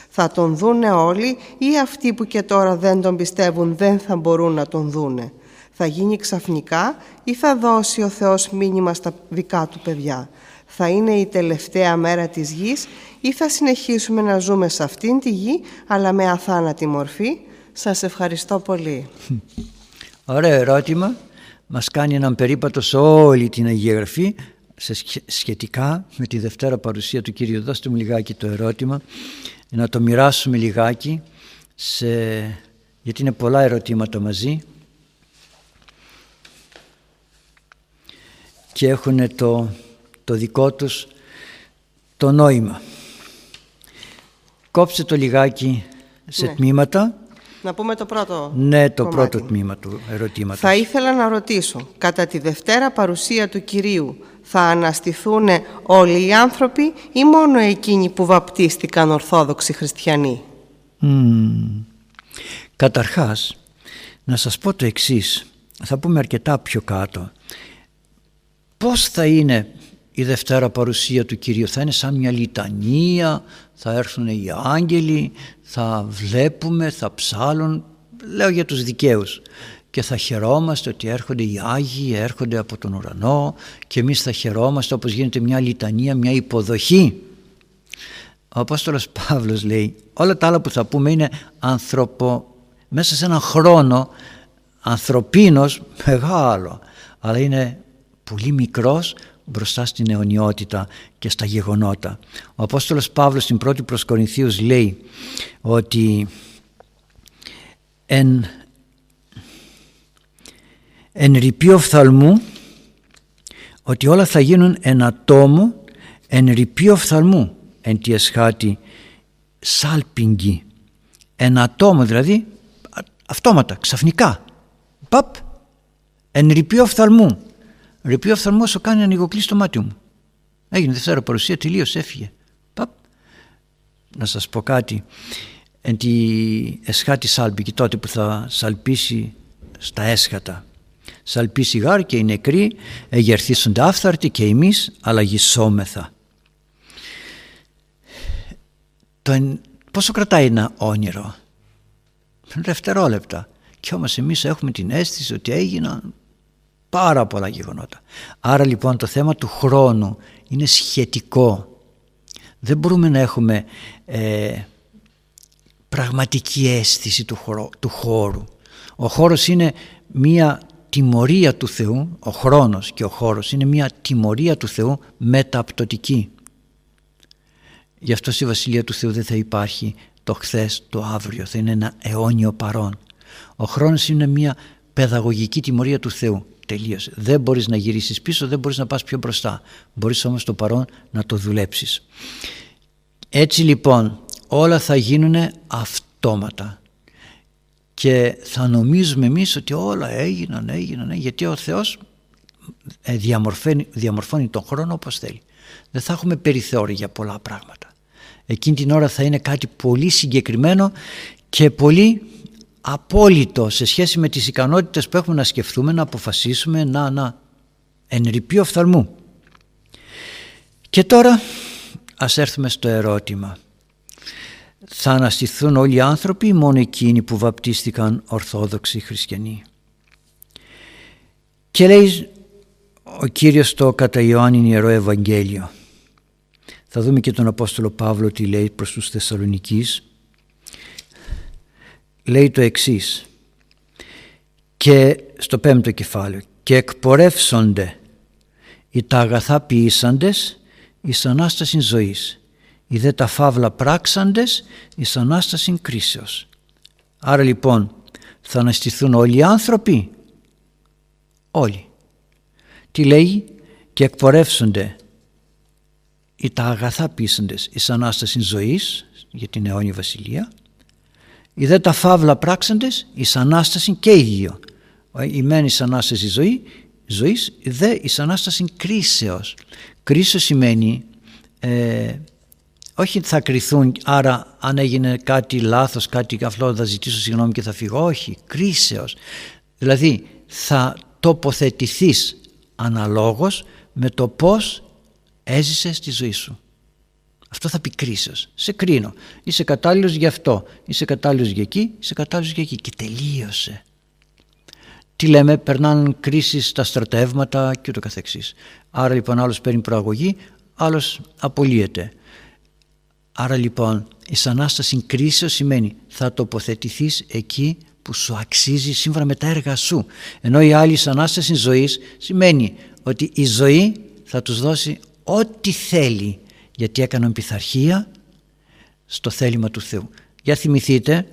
S2: Θα τον δούνε όλοι ή αυτοί που και τώρα δεν τον πιστεύουν δεν θα μπορούν να τον δούνε; Θα γίνει ξαφνικά ή θα δώσει ο Θεός μήνυμα στα δικά του παιδιά; Θα είναι η τελευταία μέρα της γης ή θα συνεχίσουμε να ζούμε σε αυτήν τη γη αλλά με αθάνατη μορφή; Σας ευχαριστώ πολύ.
S1: Ωραίο ερώτημα. Μας κάνει έναν περίπατο σε όλη την Αγία Γραφή σε σχετικά με τη Δευτέρα παρουσία του Κύριου. Δώστε μου λιγάκι το ερώτημα να το μοιράσουμε λιγάκι σε... γιατί είναι πολλά ερωτήματα μαζί και έχουν το, το δικό τους το νόημα. Κόψτε το λιγάκι σε ναι. τμήματα.
S2: Να πούμε το πρώτο
S1: Ναι, το πρώτο τμήμα του ερωτήματος.
S2: Θα ήθελα να ρωτήσω, κατά τη Δευτέρα παρουσία του Κυρίου θα αναστηθούν όλοι οι άνθρωποι ή μόνο εκείνοι που βαπτίστηκαν Ορθόδοξοι Χριστιανοί;
S1: Καταρχάς, να σας πω το εξής, θα πούμε αρκετά πιο κάτω πώς θα είναι η Δευτέρα παρουσία του Κυρίου θα είναι σαν μια λιτανία θα έρθουν οι άγγελοι θα βλέπουμε, θα ψάλουν λέω για τους δικαίους. Και θα χαιρόμαστε ότι έρχονται οι Άγιοι έρχονται από τον ουρανό και εμείς θα χαιρόμαστε όπως γίνεται μια λιτανία, μια υποδοχή. Ο Απόστολος Παύλος λέει όλα τα άλλα που θα πούμε είναι ανθρωπο μέσα σε έναν χρόνο ανθρωπίνος μεγάλο αλλά είναι πολύ μικρός μπροστά στην αιωνιότητα και στα γεγονότα. Ο Απόστολος Παύλος στην πρώτη προς Κορινθίους λέει ότι εν, εν ρηπείο φθαλμού ότι όλα θα γίνουν εν ατόμο εν ρηπείο φθαλμού εν τη εσχάτη σάλπιγγι εν ατόμο δηλαδή αυτόματα ξαφνικά. Παπ εν ρηπείο φθαλμού Ρεπεί ο οφθαλμός σου κάνει ανοιγοκλείσει το μάτι μου. Έγινε Δευτέρα παρουσία, τελείωσε, έφυγε. Παπ. Να σας πω κάτι. Εν τη εσχάτη σάλπικη τότε που θα σαλπίσει στα έσχατα. Σαλπίσει γάρ και οι νεκροί εγερθίσονται άφθαρτοι και εμείς αλλαγισόμεθα. Το, πόσο κρατάει ένα όνειρο; δευτερόλεπτα. Και όμως εμείς έχουμε την αίσθηση ότι έγιναν πάρα πολλά γεγονότα. Άρα λοιπόν το θέμα του χρόνου είναι σχετικό. Δεν μπορούμε να έχουμε ε, πραγματική αίσθηση του, του χώρου. Ο χώρος είναι μία τιμωρία του Θεού, ο χρόνος και ο χώρος είναι μία τιμωρία του Θεού μεταπτωτική. Γι' αυτό στη Βασιλεία του Θεού δεν θα υπάρχει το χθες, το αύριο, θα είναι ένα αιώνιο παρόν. Ο χρόνος είναι μία παιδαγωγική τιμωρία του Θεού. Τελείωσε. Δεν μπορείς να γυρίσεις πίσω, δεν μπορείς να πας πιο μπροστά. Μπορείς όμως το παρόν να το δουλέψεις. Έτσι λοιπόν όλα θα γίνουν αυτόματα και θα νομίζουμε εμείς ότι όλα έγιναν, έγιναν, γιατί ο Θεός ε, διαμορφώνει, διαμορφώνει τον χρόνο όπως θέλει. Δεν θα έχουμε περιθώρια για πολλά πράγματα. Εκείνη την ώρα θα είναι κάτι πολύ συγκεκριμένο και πολύ απόλυτο σε σχέση με τις ικανότητες που έχουμε να σκεφτούμε, να αποφασίσουμε, να, να ενρυπεί οφθαλμού. Και τώρα ας έρθουμε στο ερώτημα. Θα αναστηθούν όλοι οι άνθρωποι ή μόνο εκείνοι που βαπτίστηκαν ορθόδοξοι χριστιανοί; Και λέει ο Κύριος το κατά Ιωάννη Ιερό Ευαγγέλιο. Θα δούμε και τον Απόστολο Παύλο τι λέει προς τους Θεσσαλονικείς λέει το εξής. Και στο πέμπτο κεφάλαιο και εκπορεύσονται οι τα αγαθά ποιήσαντες εις Ανάσταση ζωής οι δε τα φαύλα πράξαντες εις Ανάσταση κρίσεως άρα λοιπόν θα αναστηθούν όλοι οι άνθρωποι; Όλοι. Τι λέει; Και εκπορεύσονται οι τα αγαθά πείσαντες εις Ανάσταση ζωής για την αιώνια βασιλεία οι δε τα φαύλα πράξαντες εις Ανάσταση και οι δύο η μεν εις Ανάσταση ζωή, ζωής η δε εις Ανάσταση κρίσεως. Κρίσεως σημαίνει ε, όχι θα κρυθούν άρα αν έγινε κάτι λάθος κάτι καφλό θα ζητήσω συγγνώμη και θα φύγω. Όχι κρίσεως. Δηλαδή θα τοποθετηθείς αναλόγως με το πώς έζησες τη ζωή σου αυτό θα πει κρίσεως. Σε κρίνω. Είσαι κατάλληλος για αυτό. Είσαι κατάλληλος για εκεί. Είσαι κατάλληλος για εκεί. Και τελείωσε. Τι λέμε, περνάνε κρίσεις στα στρατεύματα και ούτω καθεξής. Άρα λοιπόν άλλος παίρνει προαγωγή, άλλος απολύεται. Άρα λοιπόν η Ανάσταση κρίσεως σημαίνει θα τοποθετηθείς εκεί που σου αξίζει σύμφωνα με τα έργα σου. Ενώ η άλλη Ανάσταση ζωής σημαίνει ότι η ζωή θα τους δώσει ό,τι θέλει γιατί έκαναν πειθαρχία στο θέλημα του Θεού. Για θυμηθείτε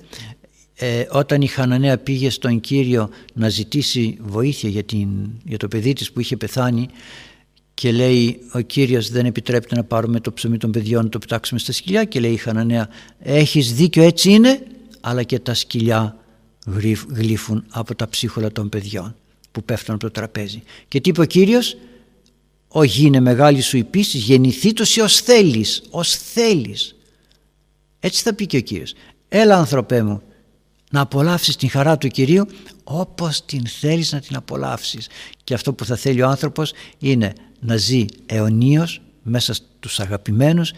S1: ε, όταν η Χαναναία πήγε στον Κύριο να ζητήσει βοήθεια για, την, για το παιδί της που είχε πεθάνει και λέει ο Κύριος δεν επιτρέπεται να πάρουμε το ψωμί των παιδιών να το πετάξουμε στα σκυλιά και λέει η Χαναναία έχεις δίκιο έτσι είναι αλλά και τα σκυλιά γλύφουν από τα ψίχολα των παιδιών που πέφτουν από το τραπέζι. Και τι είπε ο Κύριος; Όχι είναι μεγάλη σου η πίστη, γεννηθήτωση ως θέλεις, ως θέλεις. Έτσι θα πει και ο Κύριος. Έλα άνθρωπέ μου να απολαύσεις την χαρά του Κυρίου όπως την θέλεις να την απολαύσεις. Και αυτό που θα θέλει ο άνθρωπος είναι να ζει αιωνίως μέσα στους αγαπημένους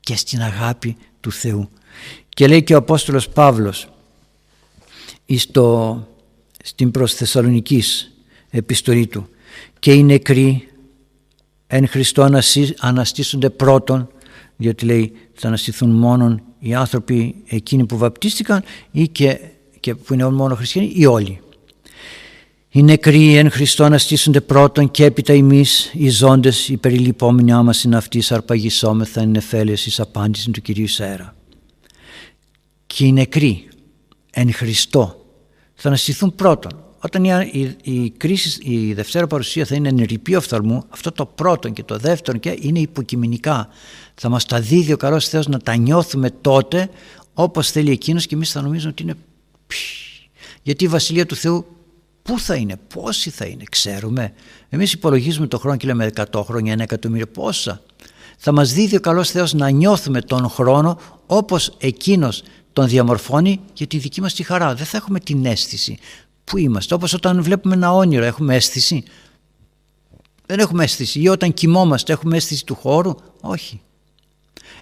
S1: και στην αγάπη του Θεού. Και λέει και ο Απόστολος Παύλος στο, στην προς Θεσσαλονικής επιστολή του και οι νεκροί εν Χριστώ αναστήσονται πρώτον διότι λέει θα αναστηθούν μόνο οι άνθρωποι εκείνοι που βαπτίστηκαν ή και, και που είναι μόνο χριστιανοί ή όλοι. Οι νεκροί εν Χριστώ αναστήσονται πρώτον και έπειτα εμείς οι ζώντες οι περιλυπόμενοι άμας είναι αυτοί αρπαγισόμεθα εν νεφέλες εις απάντηση του Κυρίου Σέρα. Και οι νεκροί εν Χριστώ θα αναστηθούν πρώτον όταν η, η, κρίση, η δευτέρα παρουσία θα είναι ενρυπή οφθαλμού, αυτό το πρώτο και το δεύτερο και είναι υποκειμενικά. Θα μας τα δίδει ο καλός Θεός να τα νιώθουμε τότε όπως θέλει εκείνος και εμείς θα νομίζουμε ότι είναι γιατί η Βασιλεία του Θεού πού θα είναι, πόσοι θα είναι, ξέρουμε. Εμείς υπολογίζουμε το χρόνο και λέμε 100 χρόνια, ένα εκατομμύριο, πόσα. Θα μας δίδει ο καλός Θεός να νιώθουμε τον χρόνο όπως εκείνος τον διαμορφώνει για τη δική μας τη χαρά. Δεν θα έχουμε την αίσθηση Πού είμαστε, όπως όταν βλέπουμε ένα όνειρο έχουμε αίσθηση; Δεν έχουμε αίσθηση. Ή όταν κοιμόμαστε έχουμε αίσθηση του χώρου; Όχι.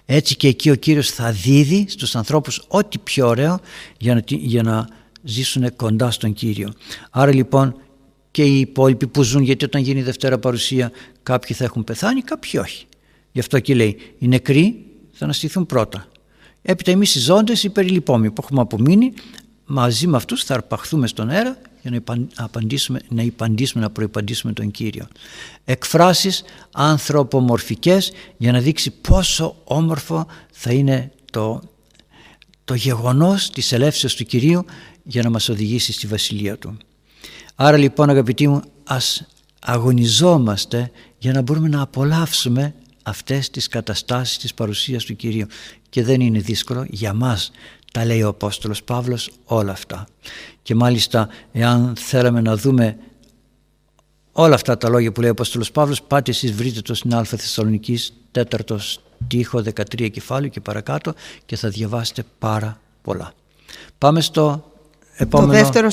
S1: Έτσι και εκεί ο Κύριος θα δίδει στους ανθρώπους ό,τι πιο ωραίο για να, για να ζήσουν κοντά στον Κύριο. Άρα λοιπόν και οι υπόλοιποι που ζουν γιατί όταν γίνει η Δευτέρα Παρουσία κάποιοι θα έχουν πεθάνει, κάποιοι όχι. Γι' αυτό και λέει οι νεκροί θα αναστηθούν πρώτα. Έπειτα εμείς οι ζώντες οι περιλυπόμοι που έχουμε απομείνει μαζί με αυτούς θα αρπαχθούμε στον αέρα για να απαντήσουμε, να υπαντήσουμε, να προϋπαντήσουμε τον Κύριο. Εκφράσεις ανθρωπομορφικές για να δείξει πόσο όμορφο θα είναι το, το γεγονός της ελεύσεως του Κυρίου για να μας οδηγήσει στη Βασιλεία Του. Άρα λοιπόν αγαπητοί μου ας αγωνιζόμαστε για να μπορούμε να απολαύσουμε αυτές τις καταστάσεις της παρουσίας του Κυρίου και δεν είναι δύσκολο για μας τα λέει ο Απόστολος Παύλος όλα αυτά και μάλιστα εάν θέλαμε να δούμε όλα αυτά τα λόγια που λέει ο Απόστολος Παύλος πάτε εσείς βρείτε το στην Α Θεσσαλονικής τέταρτος τείχο 13 κεφάλαιο και παρακάτω και θα διαβάσετε πάρα πολλά. Πάμε στο επόμενο...
S2: Το δεύτερο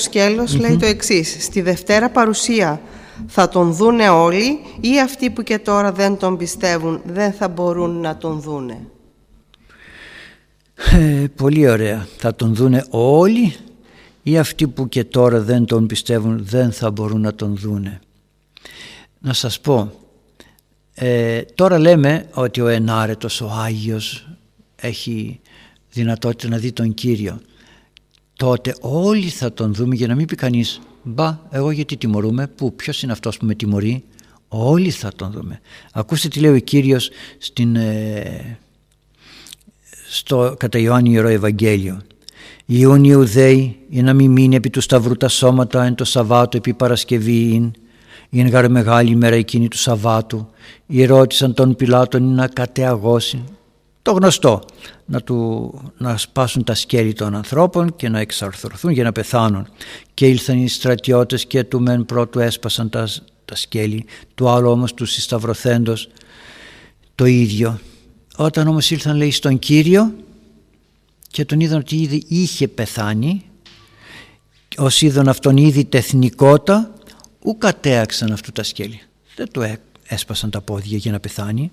S2: λέει το εξής. Στη Δευτέρα παρουσία θα τον δούνε όλοι ή αυτοί που και τώρα δεν τον πιστεύουν δεν θα μπορούν να τον δούνε.
S1: Ε, πολύ ωραία. Θα τον δούνε όλοι ή αυτοί που και τώρα δεν τον πιστεύουν δεν θα μπορούν να τον δούνε. Να σας πω, ε, τώρα λέμε ότι ο ενάρετος, ο Άγιος έχει δυνατότητα να δει τον Κύριο. Τότε όλοι θα τον δούμε για να μην πει κανείς «Μπα, εγώ γιατί τιμωρούμε, πού, ποιος είναι αυτός που με τιμωρεί» Όλοι θα τον δούμε. Ακούστε τι λέει ο Κύριος στην, ε, στο κατά Ιωάννη Ιερό Ευαγγέλιο. Ιούν Ιουδαίοι ή να μην μείνει επί του σταυρού τα σώματα εν το Σαββάτο επί Παρασκευή ειν. Είναι γαρ μεγάλη ημέρα εκείνη του Σαββάτου. Ή ρώτησαν τον Πιλάτον να κατεαγώσει. Το γνωστό, να, του, να σπάσουν τα σκέλη των ανθρώπων και να εξαρθρωθούν για να πεθάνουν. Και ήλθαν οι στρατιώτες και του μεν πρώτου έσπασαν τα, τα σκέλη, του άλλου όμως τους συσταυρωθέντος το ίδιο. Όταν όμως ήλθαν λέει στον Κύριο και τον είδαν ότι ήδη είχε πεθάνει ως είδαν αυτόν ήδη τεθνικότα ου κατέαξαν αυτού τα σκέλη. Δεν το έσπασαν τα πόδια για να πεθάνει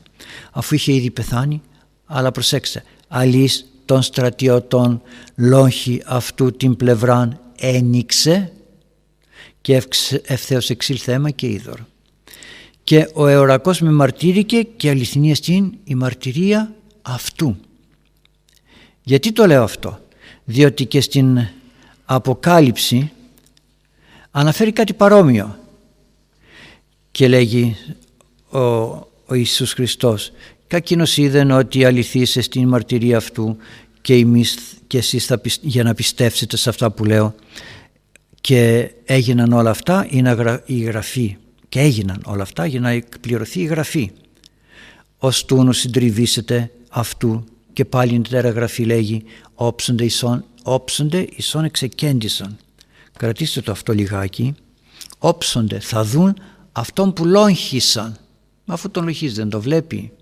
S1: αφού είχε ήδη πεθάνει αλλά προσέξτε αλής των στρατιωτών λόγχη αυτού την πλευράν ένιξε και ευθέως εξήλθε αίμα και είδωρ και ο αιωρακός με μαρτύρηκε και αληθινή στην η μαρτυρία αυτού. Γιατί το λέω αυτό; Διότι και στην Αποκάλυψη αναφέρει κάτι παρόμοιο και λέγει ο, ο Ιησούς Χριστός «Κακίνος είδεν ότι αληθήσε στην μαρτυρία αυτού και, εμείς, και εσείς θα, για να πιστεύσετε σε αυτά που λέω και έγιναν όλα αυτά είναι η γραφή και έγιναν όλα αυτά για να εκπληρωθεί η γραφή. Ως τούνου συντριβήσετε αυτού και πάλι η τέρα γραφή λέγει όψονται ισόν, όψονται ισόν εξεκέντησαν. Κρατήστε το αυτό λιγάκι. Όψονται, θα δουν αυτόν που λόγχησαν. Μα αφού τον λογίζει δεν το βλέπει.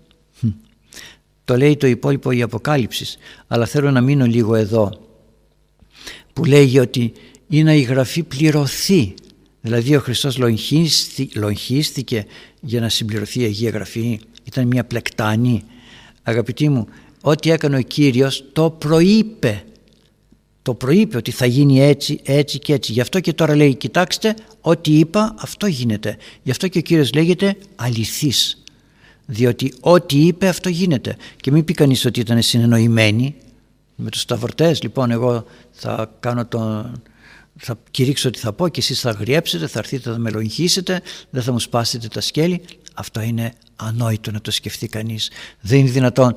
S1: Το λέει το υπόλοιπο η Αποκάλυψης. Αλλά θέλω να μείνω λίγο εδώ. Που λέγει ότι είναι η γραφή πληρωθεί Δηλαδή ο Χριστός λογχίστηκε για να συμπληρωθεί η Αγία Γραφή. Ήταν μια πλεκτάνη. Αγαπητοί μου, ό,τι έκανε ο Κύριος το προείπε. Το προείπε ότι θα γίνει έτσι, έτσι και έτσι. Γι' αυτό και τώρα λέει, κοιτάξτε, ό,τι είπα αυτό γίνεται. Γι' αυτό και ο Κύριος λέγεται αληθής. Διότι ό,τι είπε αυτό γίνεται. Και μην πει κανείς ότι ήταν συνεννοημένοι με τους σταυρτές. Λοιπόν, εγώ θα κάνω τον, θα κηρύξω ότι θα πω και εσείς θα αγριέψετε, θα έρθετε θα με λογχίσετε, δεν θα μου σπάσετε τα σκέλη. Αυτό είναι ανόητο να το σκεφτεί κανείς. Δεν είναι δυνατόν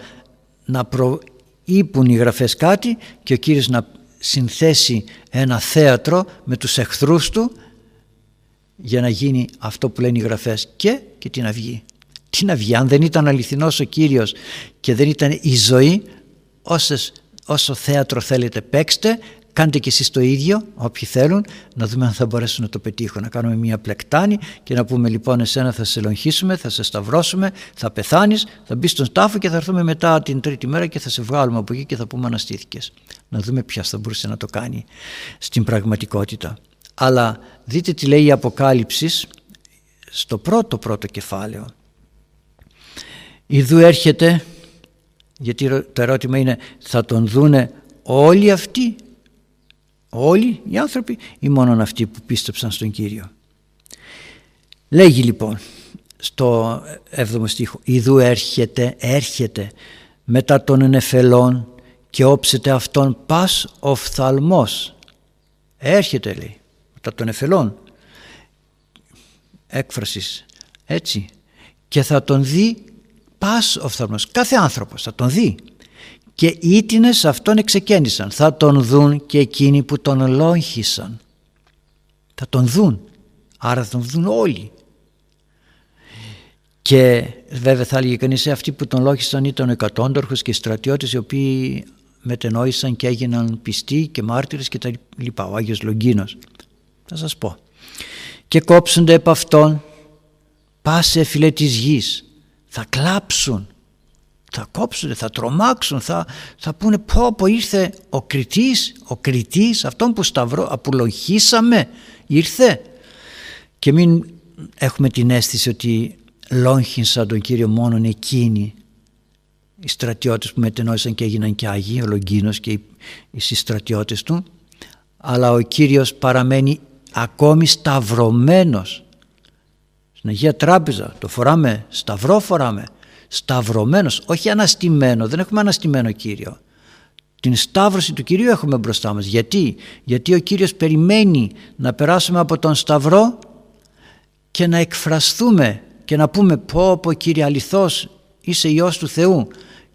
S1: να προείπουν οι γραφές κάτι και ο Κύριος να συνθέσει ένα θέατρο με τους εχθρούς του για να γίνει αυτό που λένε οι γραφές και, και την αυγή. Τι να βγει, αν δεν ήταν αληθινός ο Κύριος και δεν ήταν η ζωή, όσες, όσο θέατρο θέλετε παίξτε, Κάντε και εσείς το ίδιο, όποιοι θέλουν, να δούμε αν θα μπορέσουν να το πετύχουν. Να κάνουμε μια πλεκτάνη και να πούμε λοιπόν εσένα θα σε ελογχίσουμε, θα σε σταυρώσουμε, θα πεθάνεις, θα μπεις στον τάφο και θα έρθουμε μετά την τρίτη μέρα και θα σε βγάλουμε από εκεί και θα πούμε αναστήθηκες. Να δούμε ποια θα μπορούσε να το κάνει στην πραγματικότητα. Αλλά δείτε τι λέει η Αποκάλυψη στο πρώτο πρώτο κεφάλαιο. Ιδού έρχεται Γιατί το ερώτημα είναι θα τον δούνε όλοι αυτοί, όλοι οι άνθρωποι ή μόνο αυτοί που πίστεψαν στον Κύριο. Λέγει λοιπόν στο 7ο στίχο «Ιδού έρχεται, έρχεται μετά των νεφελών και όψεται αυτόν πας οφθαλμός». Έρχεται λέει μετά των νεφελών έκφρασης έτσι και θα τον δει πας οφθαλμός κάθε άνθρωπος θα τον δει και ήτινες αυτόν εξεκένησαν θα τον δουν και εκείνοι που τον λόγχισαν θα τον δουν άρα θα τον δουν όλοι και βέβαια θα έλεγε κανείς «Ε, αυτοί που τον λόγχισαν ήταν εκατόντορχος και στρατιώτες οι οποίοι μετενόησαν και έγιναν πιστοί και μάρτυρες και τα λοιπά. Ο Άγιος Λογκίνος. Θα σας πω. Και κόψονται επ' αυτόν πάσε φίλε της γης. Θα κλάψουν. Θα κόψουν, θα τρομάξουν, θα, θα πούνε πω πω ήρθε ο κριτής, ο κριτής, αυτόν που σταυρό, απολογίσαμε, ήρθε. Και μην έχουμε την αίσθηση ότι λόγχινσαν τον Κύριο μόνον εκείνοι οι στρατιώτες που μετενόησαν και έγιναν και Άγιοι, ο Λογκίνος και οι συστρατιώτες του. Αλλά ο Κύριος παραμένει ακόμη σταυρωμένος. Στην Αγία Τράπεζα το φοράμε, σταυρό φοράμε σταυρωμένος, όχι αναστημένο δεν έχουμε αναστημένο Κύριο. Την σταύρωση του Κυρίου έχουμε μπροστά μας. Γιατί, γιατί ο Κύριος περιμένει να περάσουμε από τον σταυρό και να εκφραστούμε και να πούμε πω πω Κύριε αληθώς είσαι Υιός του Θεού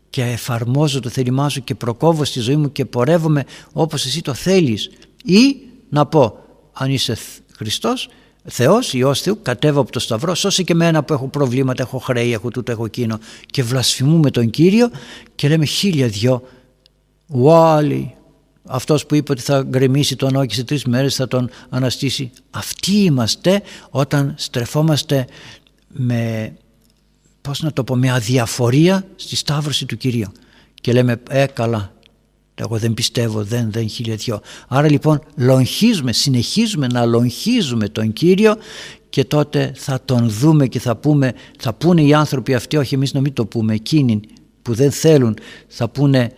S1: και εφαρμόζω το θέλημά σου και προκόβω στη ζωή μου και πορεύομαι όπως εσύ το θέλεις ή να πω αν είσαι Χριστός Θεός, Υιός Θεού, κατέβω από το Σταυρός, σώσε και μένα που έχω προβλήματα, έχω χρέη, έχω τούτο, έχω εκείνο και βλασφημούμε τον Κύριο και λέμε χίλια δυο Wally, αυτός που είπε ότι θα γκρεμίσει τον όκη σε τρεις μέρες θα τον αναστήσει. Αυτοί είμαστε όταν στρεφόμαστε με, πώς να το πω, με αδιαφορία στη σταύρωση του Κυρίου και λέμε ε καλά εγώ δεν πιστεύω δεν δεν χιλιαδιό. Άρα λοιπόν λογχίζουμε συνεχίζουμε να λογχίζουμε τον Κύριο και τότε θα τον δούμε και θα πούμε θα πούνε οι άνθρωποι αυτοί όχι εμείς να μην το πούμε εκείνοι που δεν θέλουν θα πούνε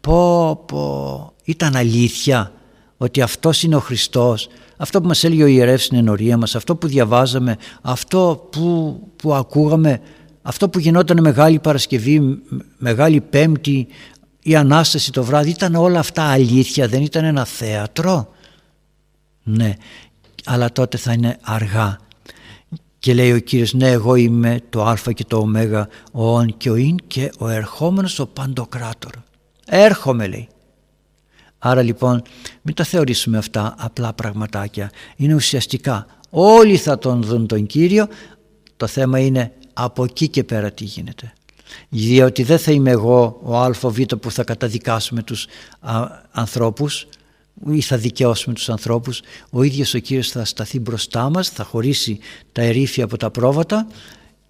S1: πω πω ήταν αλήθεια ότι αυτός είναι ο Χριστός αυτό που μας έλεγε ο ιερεύς στην ενορία μας, αυτό που διαβάζαμε, αυτό που, που ακούγαμε, αυτό που γινόταν Μεγάλη Παρασκευή, Μεγάλη Πέμπτη, η Ανάσταση το βράδυ, ήταν όλα αυτά αλήθεια, δεν ήταν ένα θέατρο; Ναι, αλλά τότε θα είναι αργά. Και λέει ο Κύριος, ναι εγώ είμαι το α και το ω, ο ον και ο ίν και ο ερχόμενος ο παντοκράτορ. Έρχομαι λέει. Άρα λοιπόν μην τα θεωρήσουμε αυτά απλά πραγματάκια. Είναι ουσιαστικά. Όλοι θα τον δουν τον Κύριο. Το θέμα είναι από εκεί και πέρα τι γίνεται. Διότι δεν θα είμαι εγώ ο ΑΒ που θα καταδικάσουμε τους α, ανθρώπους ή θα δικαιώσουμε τους ανθρώπους. Ο ίδιος ο Κύριος θα σταθεί μπροστά μας, θα χωρίσει τα ερήφια από τα πρόβατα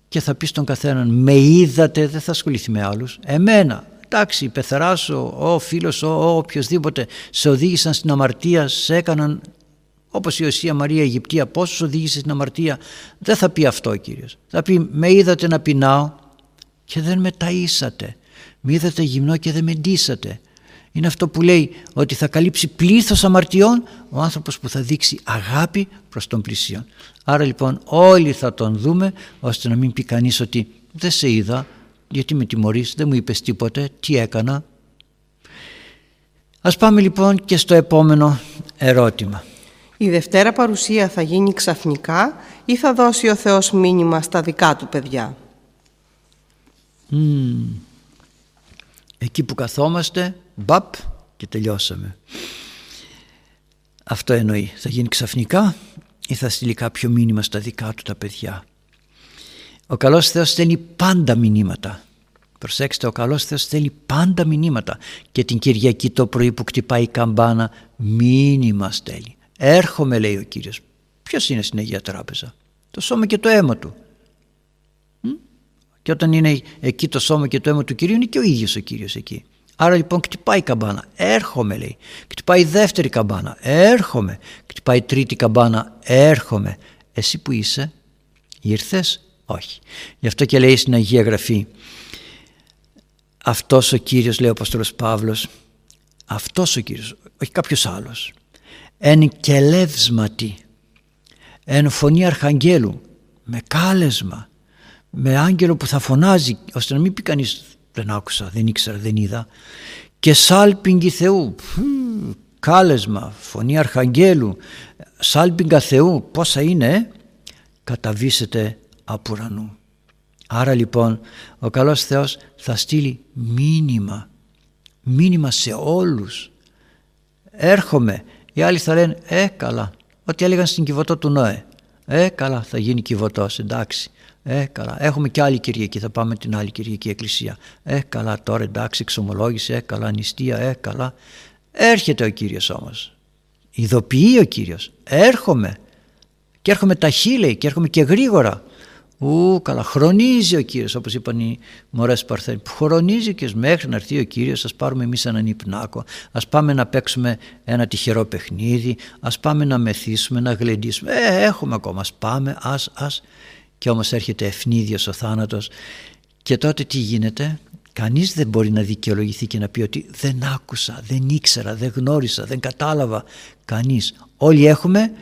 S1: και θα πει στον καθέναν με είδατε, δεν θα ασχοληθεί με άλλους, εμένα εντάξει η πεθερά σου, ο φίλος ο, ο οποιοδήποτε σε οδήγησαν στην αμαρτία, σε έκαναν όπως η Οσία Μαρία Αιγυπτία πόσους οδήγησε στην αμαρτία δεν θα πει αυτό ο Κύριος θα πει με είδατε να πεινάω και δεν με ταΐσατε με είδατε γυμνό και δεν με ντύσατε είναι αυτό που λέει ότι θα καλύψει πλήθος αμαρτιών ο άνθρωπος που θα δείξει αγάπη προς τον πλησίον. Άρα λοιπόν όλοι θα τον δούμε ώστε να μην πει κανείς ότι δεν σε είδα, γιατί με τιμωρείς, δεν μου είπες τίποτε, τι έκανα. Ας πάμε λοιπόν και στο επόμενο ερώτημα.
S2: Η Δευτέρα παρουσία θα γίνει ξαφνικά ή θα δώσει ο Θεός μήνυμα στα δικά του παιδιά.
S1: Εκεί που καθόμαστε, μπαπ και τελειώσαμε. Αυτό εννοεί. Θα γίνει ξαφνικά ή θα στείλει κάποιο μήνυμα στα δικά του τα παιδιά. Ο καλός Θεός στέλνει πάντα μηνύματα. Προσέξτε, ο καλός Θεός στέλνει πάντα μηνύματα. Και την Κυριακή το πρωί που κτυπάει η καμπάνα, μήνυμα στέλνει. Έρχομαι λέει ο Κύριος. Ποιος είναι στην Αγία Τράπεζα; Το σώμα και το αίμα του. Και όταν είναι εκεί το σώμα και το αίμα του Κυρίου είναι και ο ίδιος ο Κύριος εκεί. Άρα λοιπόν κτυπάει η καμπάνα. Έρχομαι λέει. Κτυπάει η δεύτερη καμπάνα. Έρχομαι. Κτυπάει η τρίτη καμπάνα. Έρχομαι. Εσύ που είσαι ήρθες; Όχι. Γι' αυτό και λέει στην Αγία Γραφή αυτός ο Κύριος λέει ο Απόστολος Παύλος αυτός ο Κύριος όχι κάποιος άλλος εν κελεύσματι εν φωνή αρχαγγέλου με κάλεσμα με άγγελο που θα φωνάζει ώστε να μην πει κανείς δεν άκουσα, δεν ήξερα, δεν είδα και σάλπιγγι Θεού κάλεσμα, φωνή αρχαγγέλου σάλπιγγα Θεού πόσα είναι ε; καταβήσετε από ουρανού άρα λοιπόν ο καλός Θεός θα στείλει μήνυμα μήνυμα σε όλους. Έρχομαι οι άλλοι θα λένε ε καλά ό,τι έλεγαν στην Κιβωτό του Νόε ε καλά θα γίνει Κιβωτός εντάξει. Ε καλά. Έχουμε και άλλη Κυριακή θα πάμε την άλλη Κυριακή Εκκλησία. Ε καλά τώρα εντάξει εξομολόγηση ε καλά νηστεία ε καλά. Έρχεται ο Κύριος όμως. Ειδοποιεί ο Κύριος. Έρχομαι. Και έρχομαι ταχύ λέει και έρχομαι και γρήγορα Ού, καλά, χρονίζει ο Κύριος όπως είπαν οι μωρές Παρθένοι. Χρονίζει και μέχρι να έρθει ο Κύριος ας πάρουμε εμείς έναν υπνάκο, ας πάμε να παίξουμε ένα τυχερό παιχνίδι, ας πάμε να μεθύσουμε, να γλεντήσουμε. Ε, έχουμε ακόμα, ας πάμε, ας, ας. Και όμως έρχεται ευνίδιος ο θάνατος και τότε τι γίνεται, κανείς δεν μπορεί να δικαιολογηθεί και να πει ότι δεν άκουσα, δεν ήξερα, δεν γνώρισα, δεν κατάλαβα. Κανείς. Όλοι έχουμε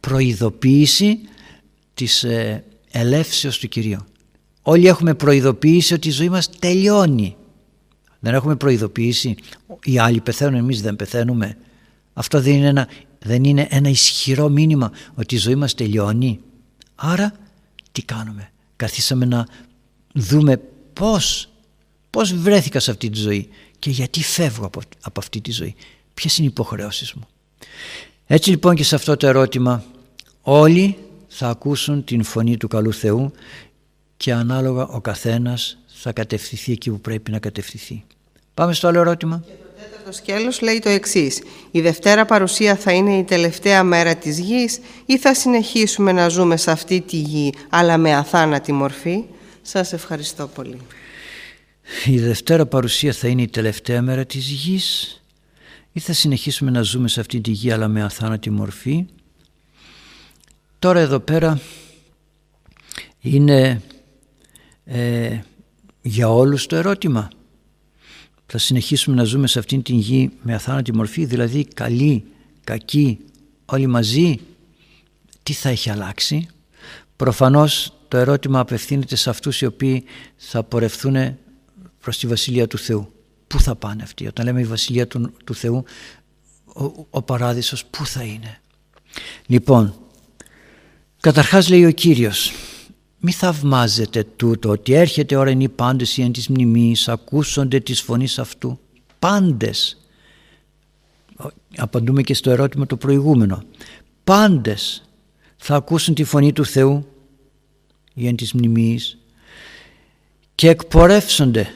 S1: προειδοποίηση της ε, ελεύσεως του Κυρίου. Όλοι έχουμε προειδοποιήσει ότι η ζωή μας τελειώνει. Δεν έχουμε προειδοποιήσει οι άλλοι πεθαίνουν, εμείς δεν πεθαίνουμε. Αυτό δεν είναι ένα, δεν είναι ένα ισχυρό μήνυμα ότι η ζωή μας τελειώνει. Άρα τι κάνουμε; Καθίσαμε να δούμε πώς, πώς βρέθηκα σε αυτή τη ζωή και γιατί φεύγω από, από αυτή τη ζωή. Ποιες είναι οι υποχρεώσεις μου; Έτσι λοιπόν και σε αυτό το ερώτημα όλοι θα ακούσουν την φωνή του καλού Θεού και ανάλογα ο καθένας θα κατευθυνθεί εκεί που πρέπει να κατευθυνθεί. Πάμε στο άλλο ερώτημα.
S2: Και το τέταρτο σκέλος λέει το εξής. Η Δευτέρα παρουσία θα είναι η τελευταία μέρα της γης ή θα συνεχίσουμε να ζούμε σε αυτή τη γη αλλά με αθάνατη μορφή; Σας ευχαριστώ πολύ.
S1: Η Δευτέρα παρουσία θα είναι η τελευταία μέρα της γης ή θα συνεχίσουμε να ζούμε σε αυτή τη γη αλλά με αθάνατη μορφή; Τώρα εδώ πέρα είναι ε, για όλους το ερώτημα. Θα συνεχίσουμε να ζούμε σε αυτήν την γη με αθάνατη μορφή, δηλαδή καλή, κακή, όλοι μαζί. Τι θα έχει αλλάξει; Προφανώς το ερώτημα απευθύνεται σε αυτούς οι οποίοι θα πορευθούν προς τη Βασιλεία του Θεού. Πού θα πάνε αυτοί; Όταν λέμε η Βασιλεία του, του Θεού, ο, ο παράδεισος πού θα είναι; Λοιπόν, Καταρχάς λέει ο Κύριος μη θαυμάζετε τούτο ότι έρχεται ώρα είναι οι πάντες οι εν της μνημής ακούσονται της φωνής αυτού. Πάντες απαντούμε και στο ερώτημα το προηγούμενο πάντες θα ακούσουν τη φωνή του Θεού οι εν της μνημής και εκπορεύσονται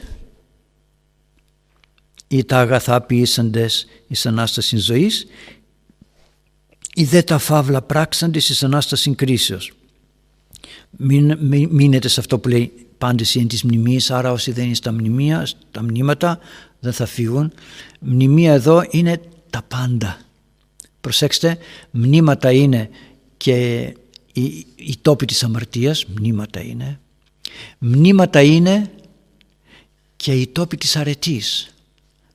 S1: ή τα αγαθά ποιήσαντες εις Ανάστασης ζωής οι δε τα φαύλα πράξαντες εις Ανάστασης κρίσεως. Μην, μείνετε σε αυτό που λέει πάντες είναι της μνημείας, άρα όσοι δεν είναι στα μνημεία, στα μνήματα δεν θα φύγουν. Μνημεία εδώ είναι τα πάντα. Προσέξτε, μνήματα είναι και οι, οι τόποι της αμαρτίας, μνήματα είναι. Μνήματα είναι και οι τόποι της αρετής.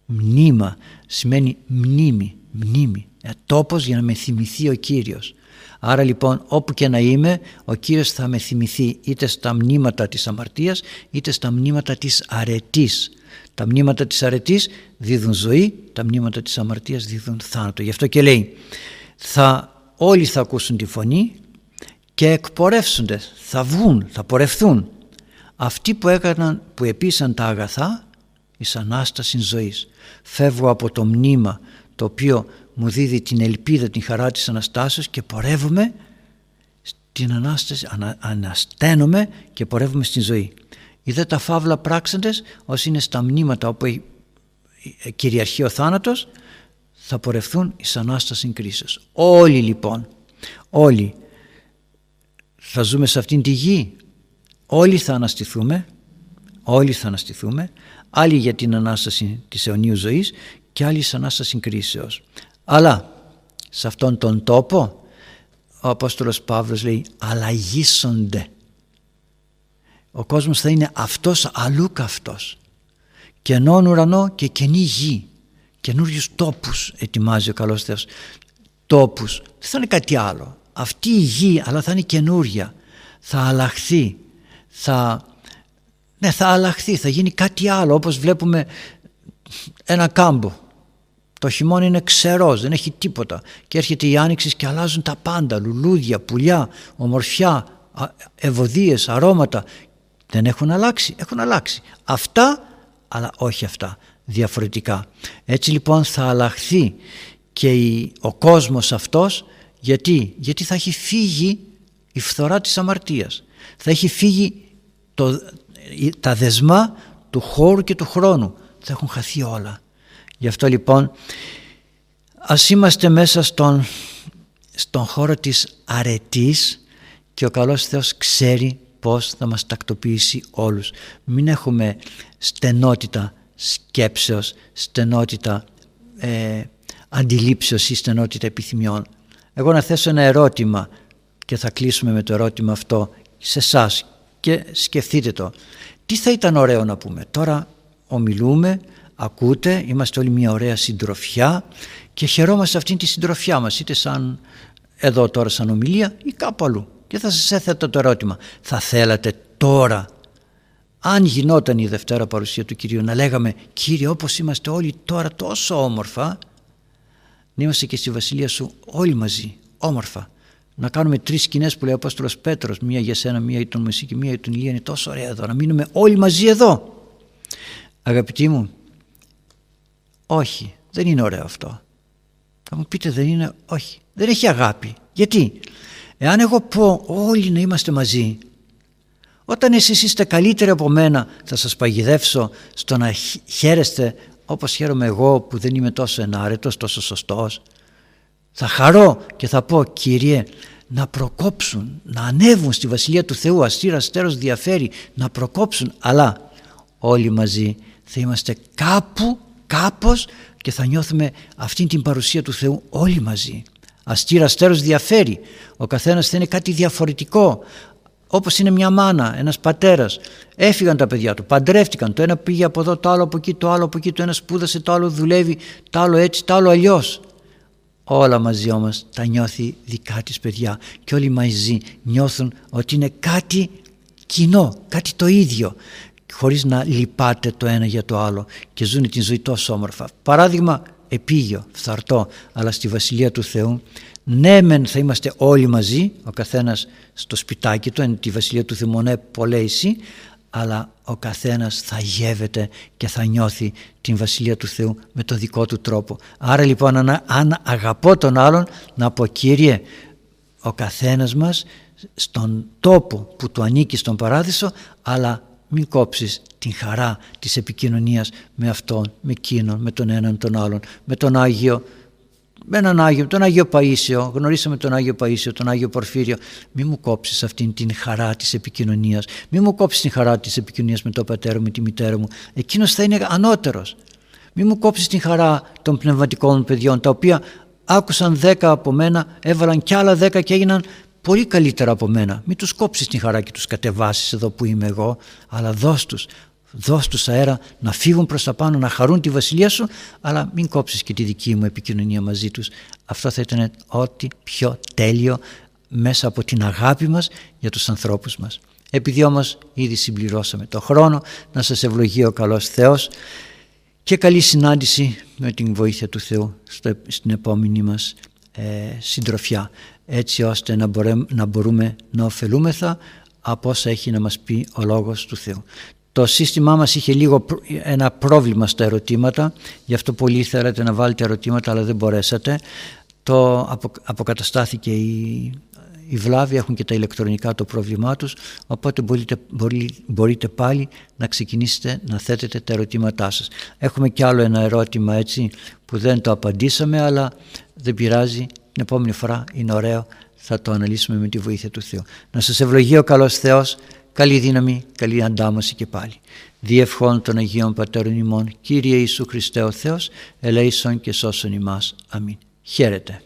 S1: Μνήμα σημαίνει μνήμη, μνήμη. Ε, τόπος για να με θυμηθεί ο Κύριος. Άρα λοιπόν όπου και να είμαι ο Κύριος θα με θυμηθεί είτε στα μνήματα της αμαρτίας είτε στα μνήματα της αρετής. Τα μνήματα της αρετής δίδουν ζωή, τα μνήματα της αμαρτίας δίδουν θάνατο. Γι' αυτό και λέει θα, όλοι θα ακούσουν τη φωνή και εκπορεύσονται, θα βγουν, θα πορευθούν. Αυτοί που έκαναν, που επίσαν τα αγαθά εις Ανάσταση ζωής. Φεύγω από το μνήμα το οποίο μου δίδει την ελπίδα, την χαρά της Αναστάσεως και πορεύουμε στην Ανάσταση, ανα, ανασταίνομαι και πορεύουμε στην ζωή. Είδα τα φαύλα πράξαντες όσοι είναι στα μνήματα όπου κυριαρχεί ο θάνατος θα πορευθούν εις Ανάσταση κρίσεως. Όλοι λοιπόν, όλοι θα ζούμε σε αυτήν τη γη, όλοι θα αναστηθούμε, όλοι θα αναστηθούμε, άλλοι για την Ανάσταση της αιωνίου ζωής και άλλοι εις Ανάσταση κρίσεως. Αλλά σε αυτόν τον τόπο ο Απόστολος Παύλος λέει αλλαγίσονται. Ο κόσμος θα είναι αυτός αλλού καυτός. Κενόν ουρανό και κενή γη. Καινούριους τόπους ετοιμάζει ο καλός Θεός. Τόπους. Δεν θα είναι κάτι άλλο. Αυτή η γη αλλά θα είναι καινούρια. Θα αλλάχθεί θα, ναι, θα αλλάχθεί θα γίνει κάτι άλλο όπως βλέπουμε ένα κάμπο το χειμώνα είναι ξερός, δεν έχει τίποτα. Και έρχεται η άνοιξη και αλλάζουν τα πάντα. Λουλούδια, πουλιά, ομορφιά ευωδίες, αρώματα. Δεν έχουν αλλάξει, έχουν αλλάξει. Αυτά αλλά όχι αυτά διαφορετικά. Έτσι λοιπόν θα αλλάχθεί και ο κόσμος αυτός γιατί, γιατί θα έχει φύγει η φθορά της αμαρτίας. Θα έχει φύγει το, τα δεσμά του χώρου και του χρόνου. Θα έχουν χαθεί όλα γι' αυτό λοιπόν ας είμαστε μέσα στον, στον χώρο της αρετής και ο καλός Θεός ξέρει πώς θα μας τακτοποιήσει όλους μην έχουμε στενότητα σκέψεως στενότητα ε, αντιλήψεως ή στενότητα επιθυμιών εγώ να θέσω ένα ερώτημα και θα κλείσουμε με το ερώτημα αυτό σε εσάς και σκεφτείτε το. Τι θα ήταν ωραίο να πούμε; Τώρα ομιλούμε, ακούτε, είμαστε όλοι μια ωραία συντροφιά και χαιρόμαστε αυτήν τη συντροφιά μας είτε σαν εδώ τώρα σαν ομιλία ή κάπου αλλού. Και θα σας έθετα το ερώτημα. Θα θέλατε τώρα αν γινόταν η Δευτέρα παρουσία του Κυρίου να λέγαμε Κύριε όπως είμαστε όλοι τώρα τόσο όμορφα να είμαστε και στη Βασιλεία Σου όλοι μαζί όμορφα να κάνουμε τρεις σκηνές που λέει ο Απόστολος Πέτρος μία για σένα, μία για τον Μεσή και μία για τον Ηλία είναι τόσο ωραία εδώ να μείνουμε όλοι μαζί εδώ αγαπητοί μου όχι δεν είναι ωραίο αυτό. Θα μου πείτε δεν είναι όχι. Δεν έχει αγάπη. Γιατί; Εάν εγώ πω όλοι να είμαστε μαζί όταν εσείς είστε καλύτεροι από μένα θα σας παγιδεύσω στο να χαίρεστε όπως χαίρομαι εγώ που δεν είμαι τόσο ενάρετος, τόσο σωστός. Θα χαρώ και θα πω Κύριε να προκόψουν, να ανέβουν στη Βασιλεία του Θεού αστήρας στέρος διαφέρει να προκόψουν αλλά όλοι μαζί θα είμαστε κάπου, κάπως και θα νιώθουμε αυτή την παρουσία του Θεού όλοι μαζί. Αστήρα στέρος διαφέρει, ο καθένας θα είναι κάτι διαφορετικό. Όπως είναι μια μάνα, ένας πατέρας. Έφυγαν τα παιδιά του, παντρεύτηκαν. Το ένα πήγε από εδώ, το άλλο από εκεί, το άλλο από εκεί. Το ένα σπούδασε, το άλλο δουλεύει το άλλο έτσι, το άλλο αλλιώς. Όλα μαζί όμως τα νιώθει δικά της παιδιά. Και όλοι μαζί νιώθουν ότι είναι κάτι κοινό, κάτι το ίδιο χωρίς να λυπάται το ένα για το άλλο και ζουν την ζωή τόσο όμορφα. Παράδειγμα επίγειο, φθαρτό, αλλά στη Βασιλεία του Θεού ναι μεν θα είμαστε όλοι μαζί, ο καθένας στο σπιτάκι του, εν τη Βασιλεία του Θεού μονέ πολλές αλλά ο καθένας θα γεύεται και θα νιώθει την Βασιλεία του Θεού με το δικό του τρόπο. Άρα λοιπόν αν αγαπώ τον άλλον να πω Κύριε ο καθένας μας στον τόπο που του ανήκει στον παράδεισο αλλά μην κόψεις την χαρά της επικοινωνίας με αυτόν, με εκείνον, με τον έναν τον άλλον, με τον Άγιο με έναν Άγιο, τον Άγιο Παΐσιο, γνωρίσαμε τον Άγιο Παΐσιο, τον Άγιο Πορφύριο. Μη μου κόψεις αυτήν την χαρά της επικοινωνίας. Μη μου κόψεις την χαρά της επικοινωνίας με τον πατέρα μου, με τη μητέρα μου. Εκείνος θα είναι ανώτερος. Μη μου κόψεις την χαρά των πνευματικών παιδιών, τα οποία άκουσαν δέκα από μένα, έβαλαν κι άλλα δέκα και έγιναν πολύ καλύτερα από μένα. Μην τους κόψεις την χαρά και τους κατεβάσεις εδώ που είμαι εγώ, αλλά δώσ' τους δώσ' τους αέρα να φύγουν προς τα πάνω, να χαρούν τη βασιλεία σου, αλλά μην κόψεις και τη δική μου επικοινωνία μαζί τους. Αυτό θα ήταν ό,τι πιο τέλειο μέσα από την αγάπη μας για τους ανθρώπους μας. Επειδή όμως ήδη συμπληρώσαμε το χρόνο, να σας ευλογεί ο καλός Θεός και καλή συνάντηση με την βοήθεια του Θεού στην επόμενη μας ε, συντροφιά έτσι ώστε να, να μπορούμε να ωφελούμεθα από όσα έχει να μας πει ο Λόγος του Θεού. Το σύστημά μας είχε λίγο ένα πρόβλημα στα ερωτήματα, γι' αυτό πολύ θέλατε να βάλετε ερωτήματα αλλά δεν μπορέσατε. Το αποκαταστάθηκε η, η βλάβη, έχουν και τα ηλεκτρονικά το πρόβλημά τους, οπότε μπορείτε, μπορείτε πάλι να ξεκινήσετε να θέτετε τα ερωτήματά σας. Έχουμε κι άλλο ένα ερώτημα έτσι που δεν το απαντήσαμε, αλλά δεν πειράζει, την επόμενη φορά είναι ωραίο, θα το αναλύσουμε με τη βοήθεια του Θεού. Να σας ευλογεί ο καλός Θεός, Καλή δύναμη, καλή αντάμωση και πάλι. Διευχών των Αγίων Πατέρων ημών, Κύριε Ιησού Χριστέ ο Θεός, ελέησον και σώσον ημάς. Αμήν. Χαίρετε.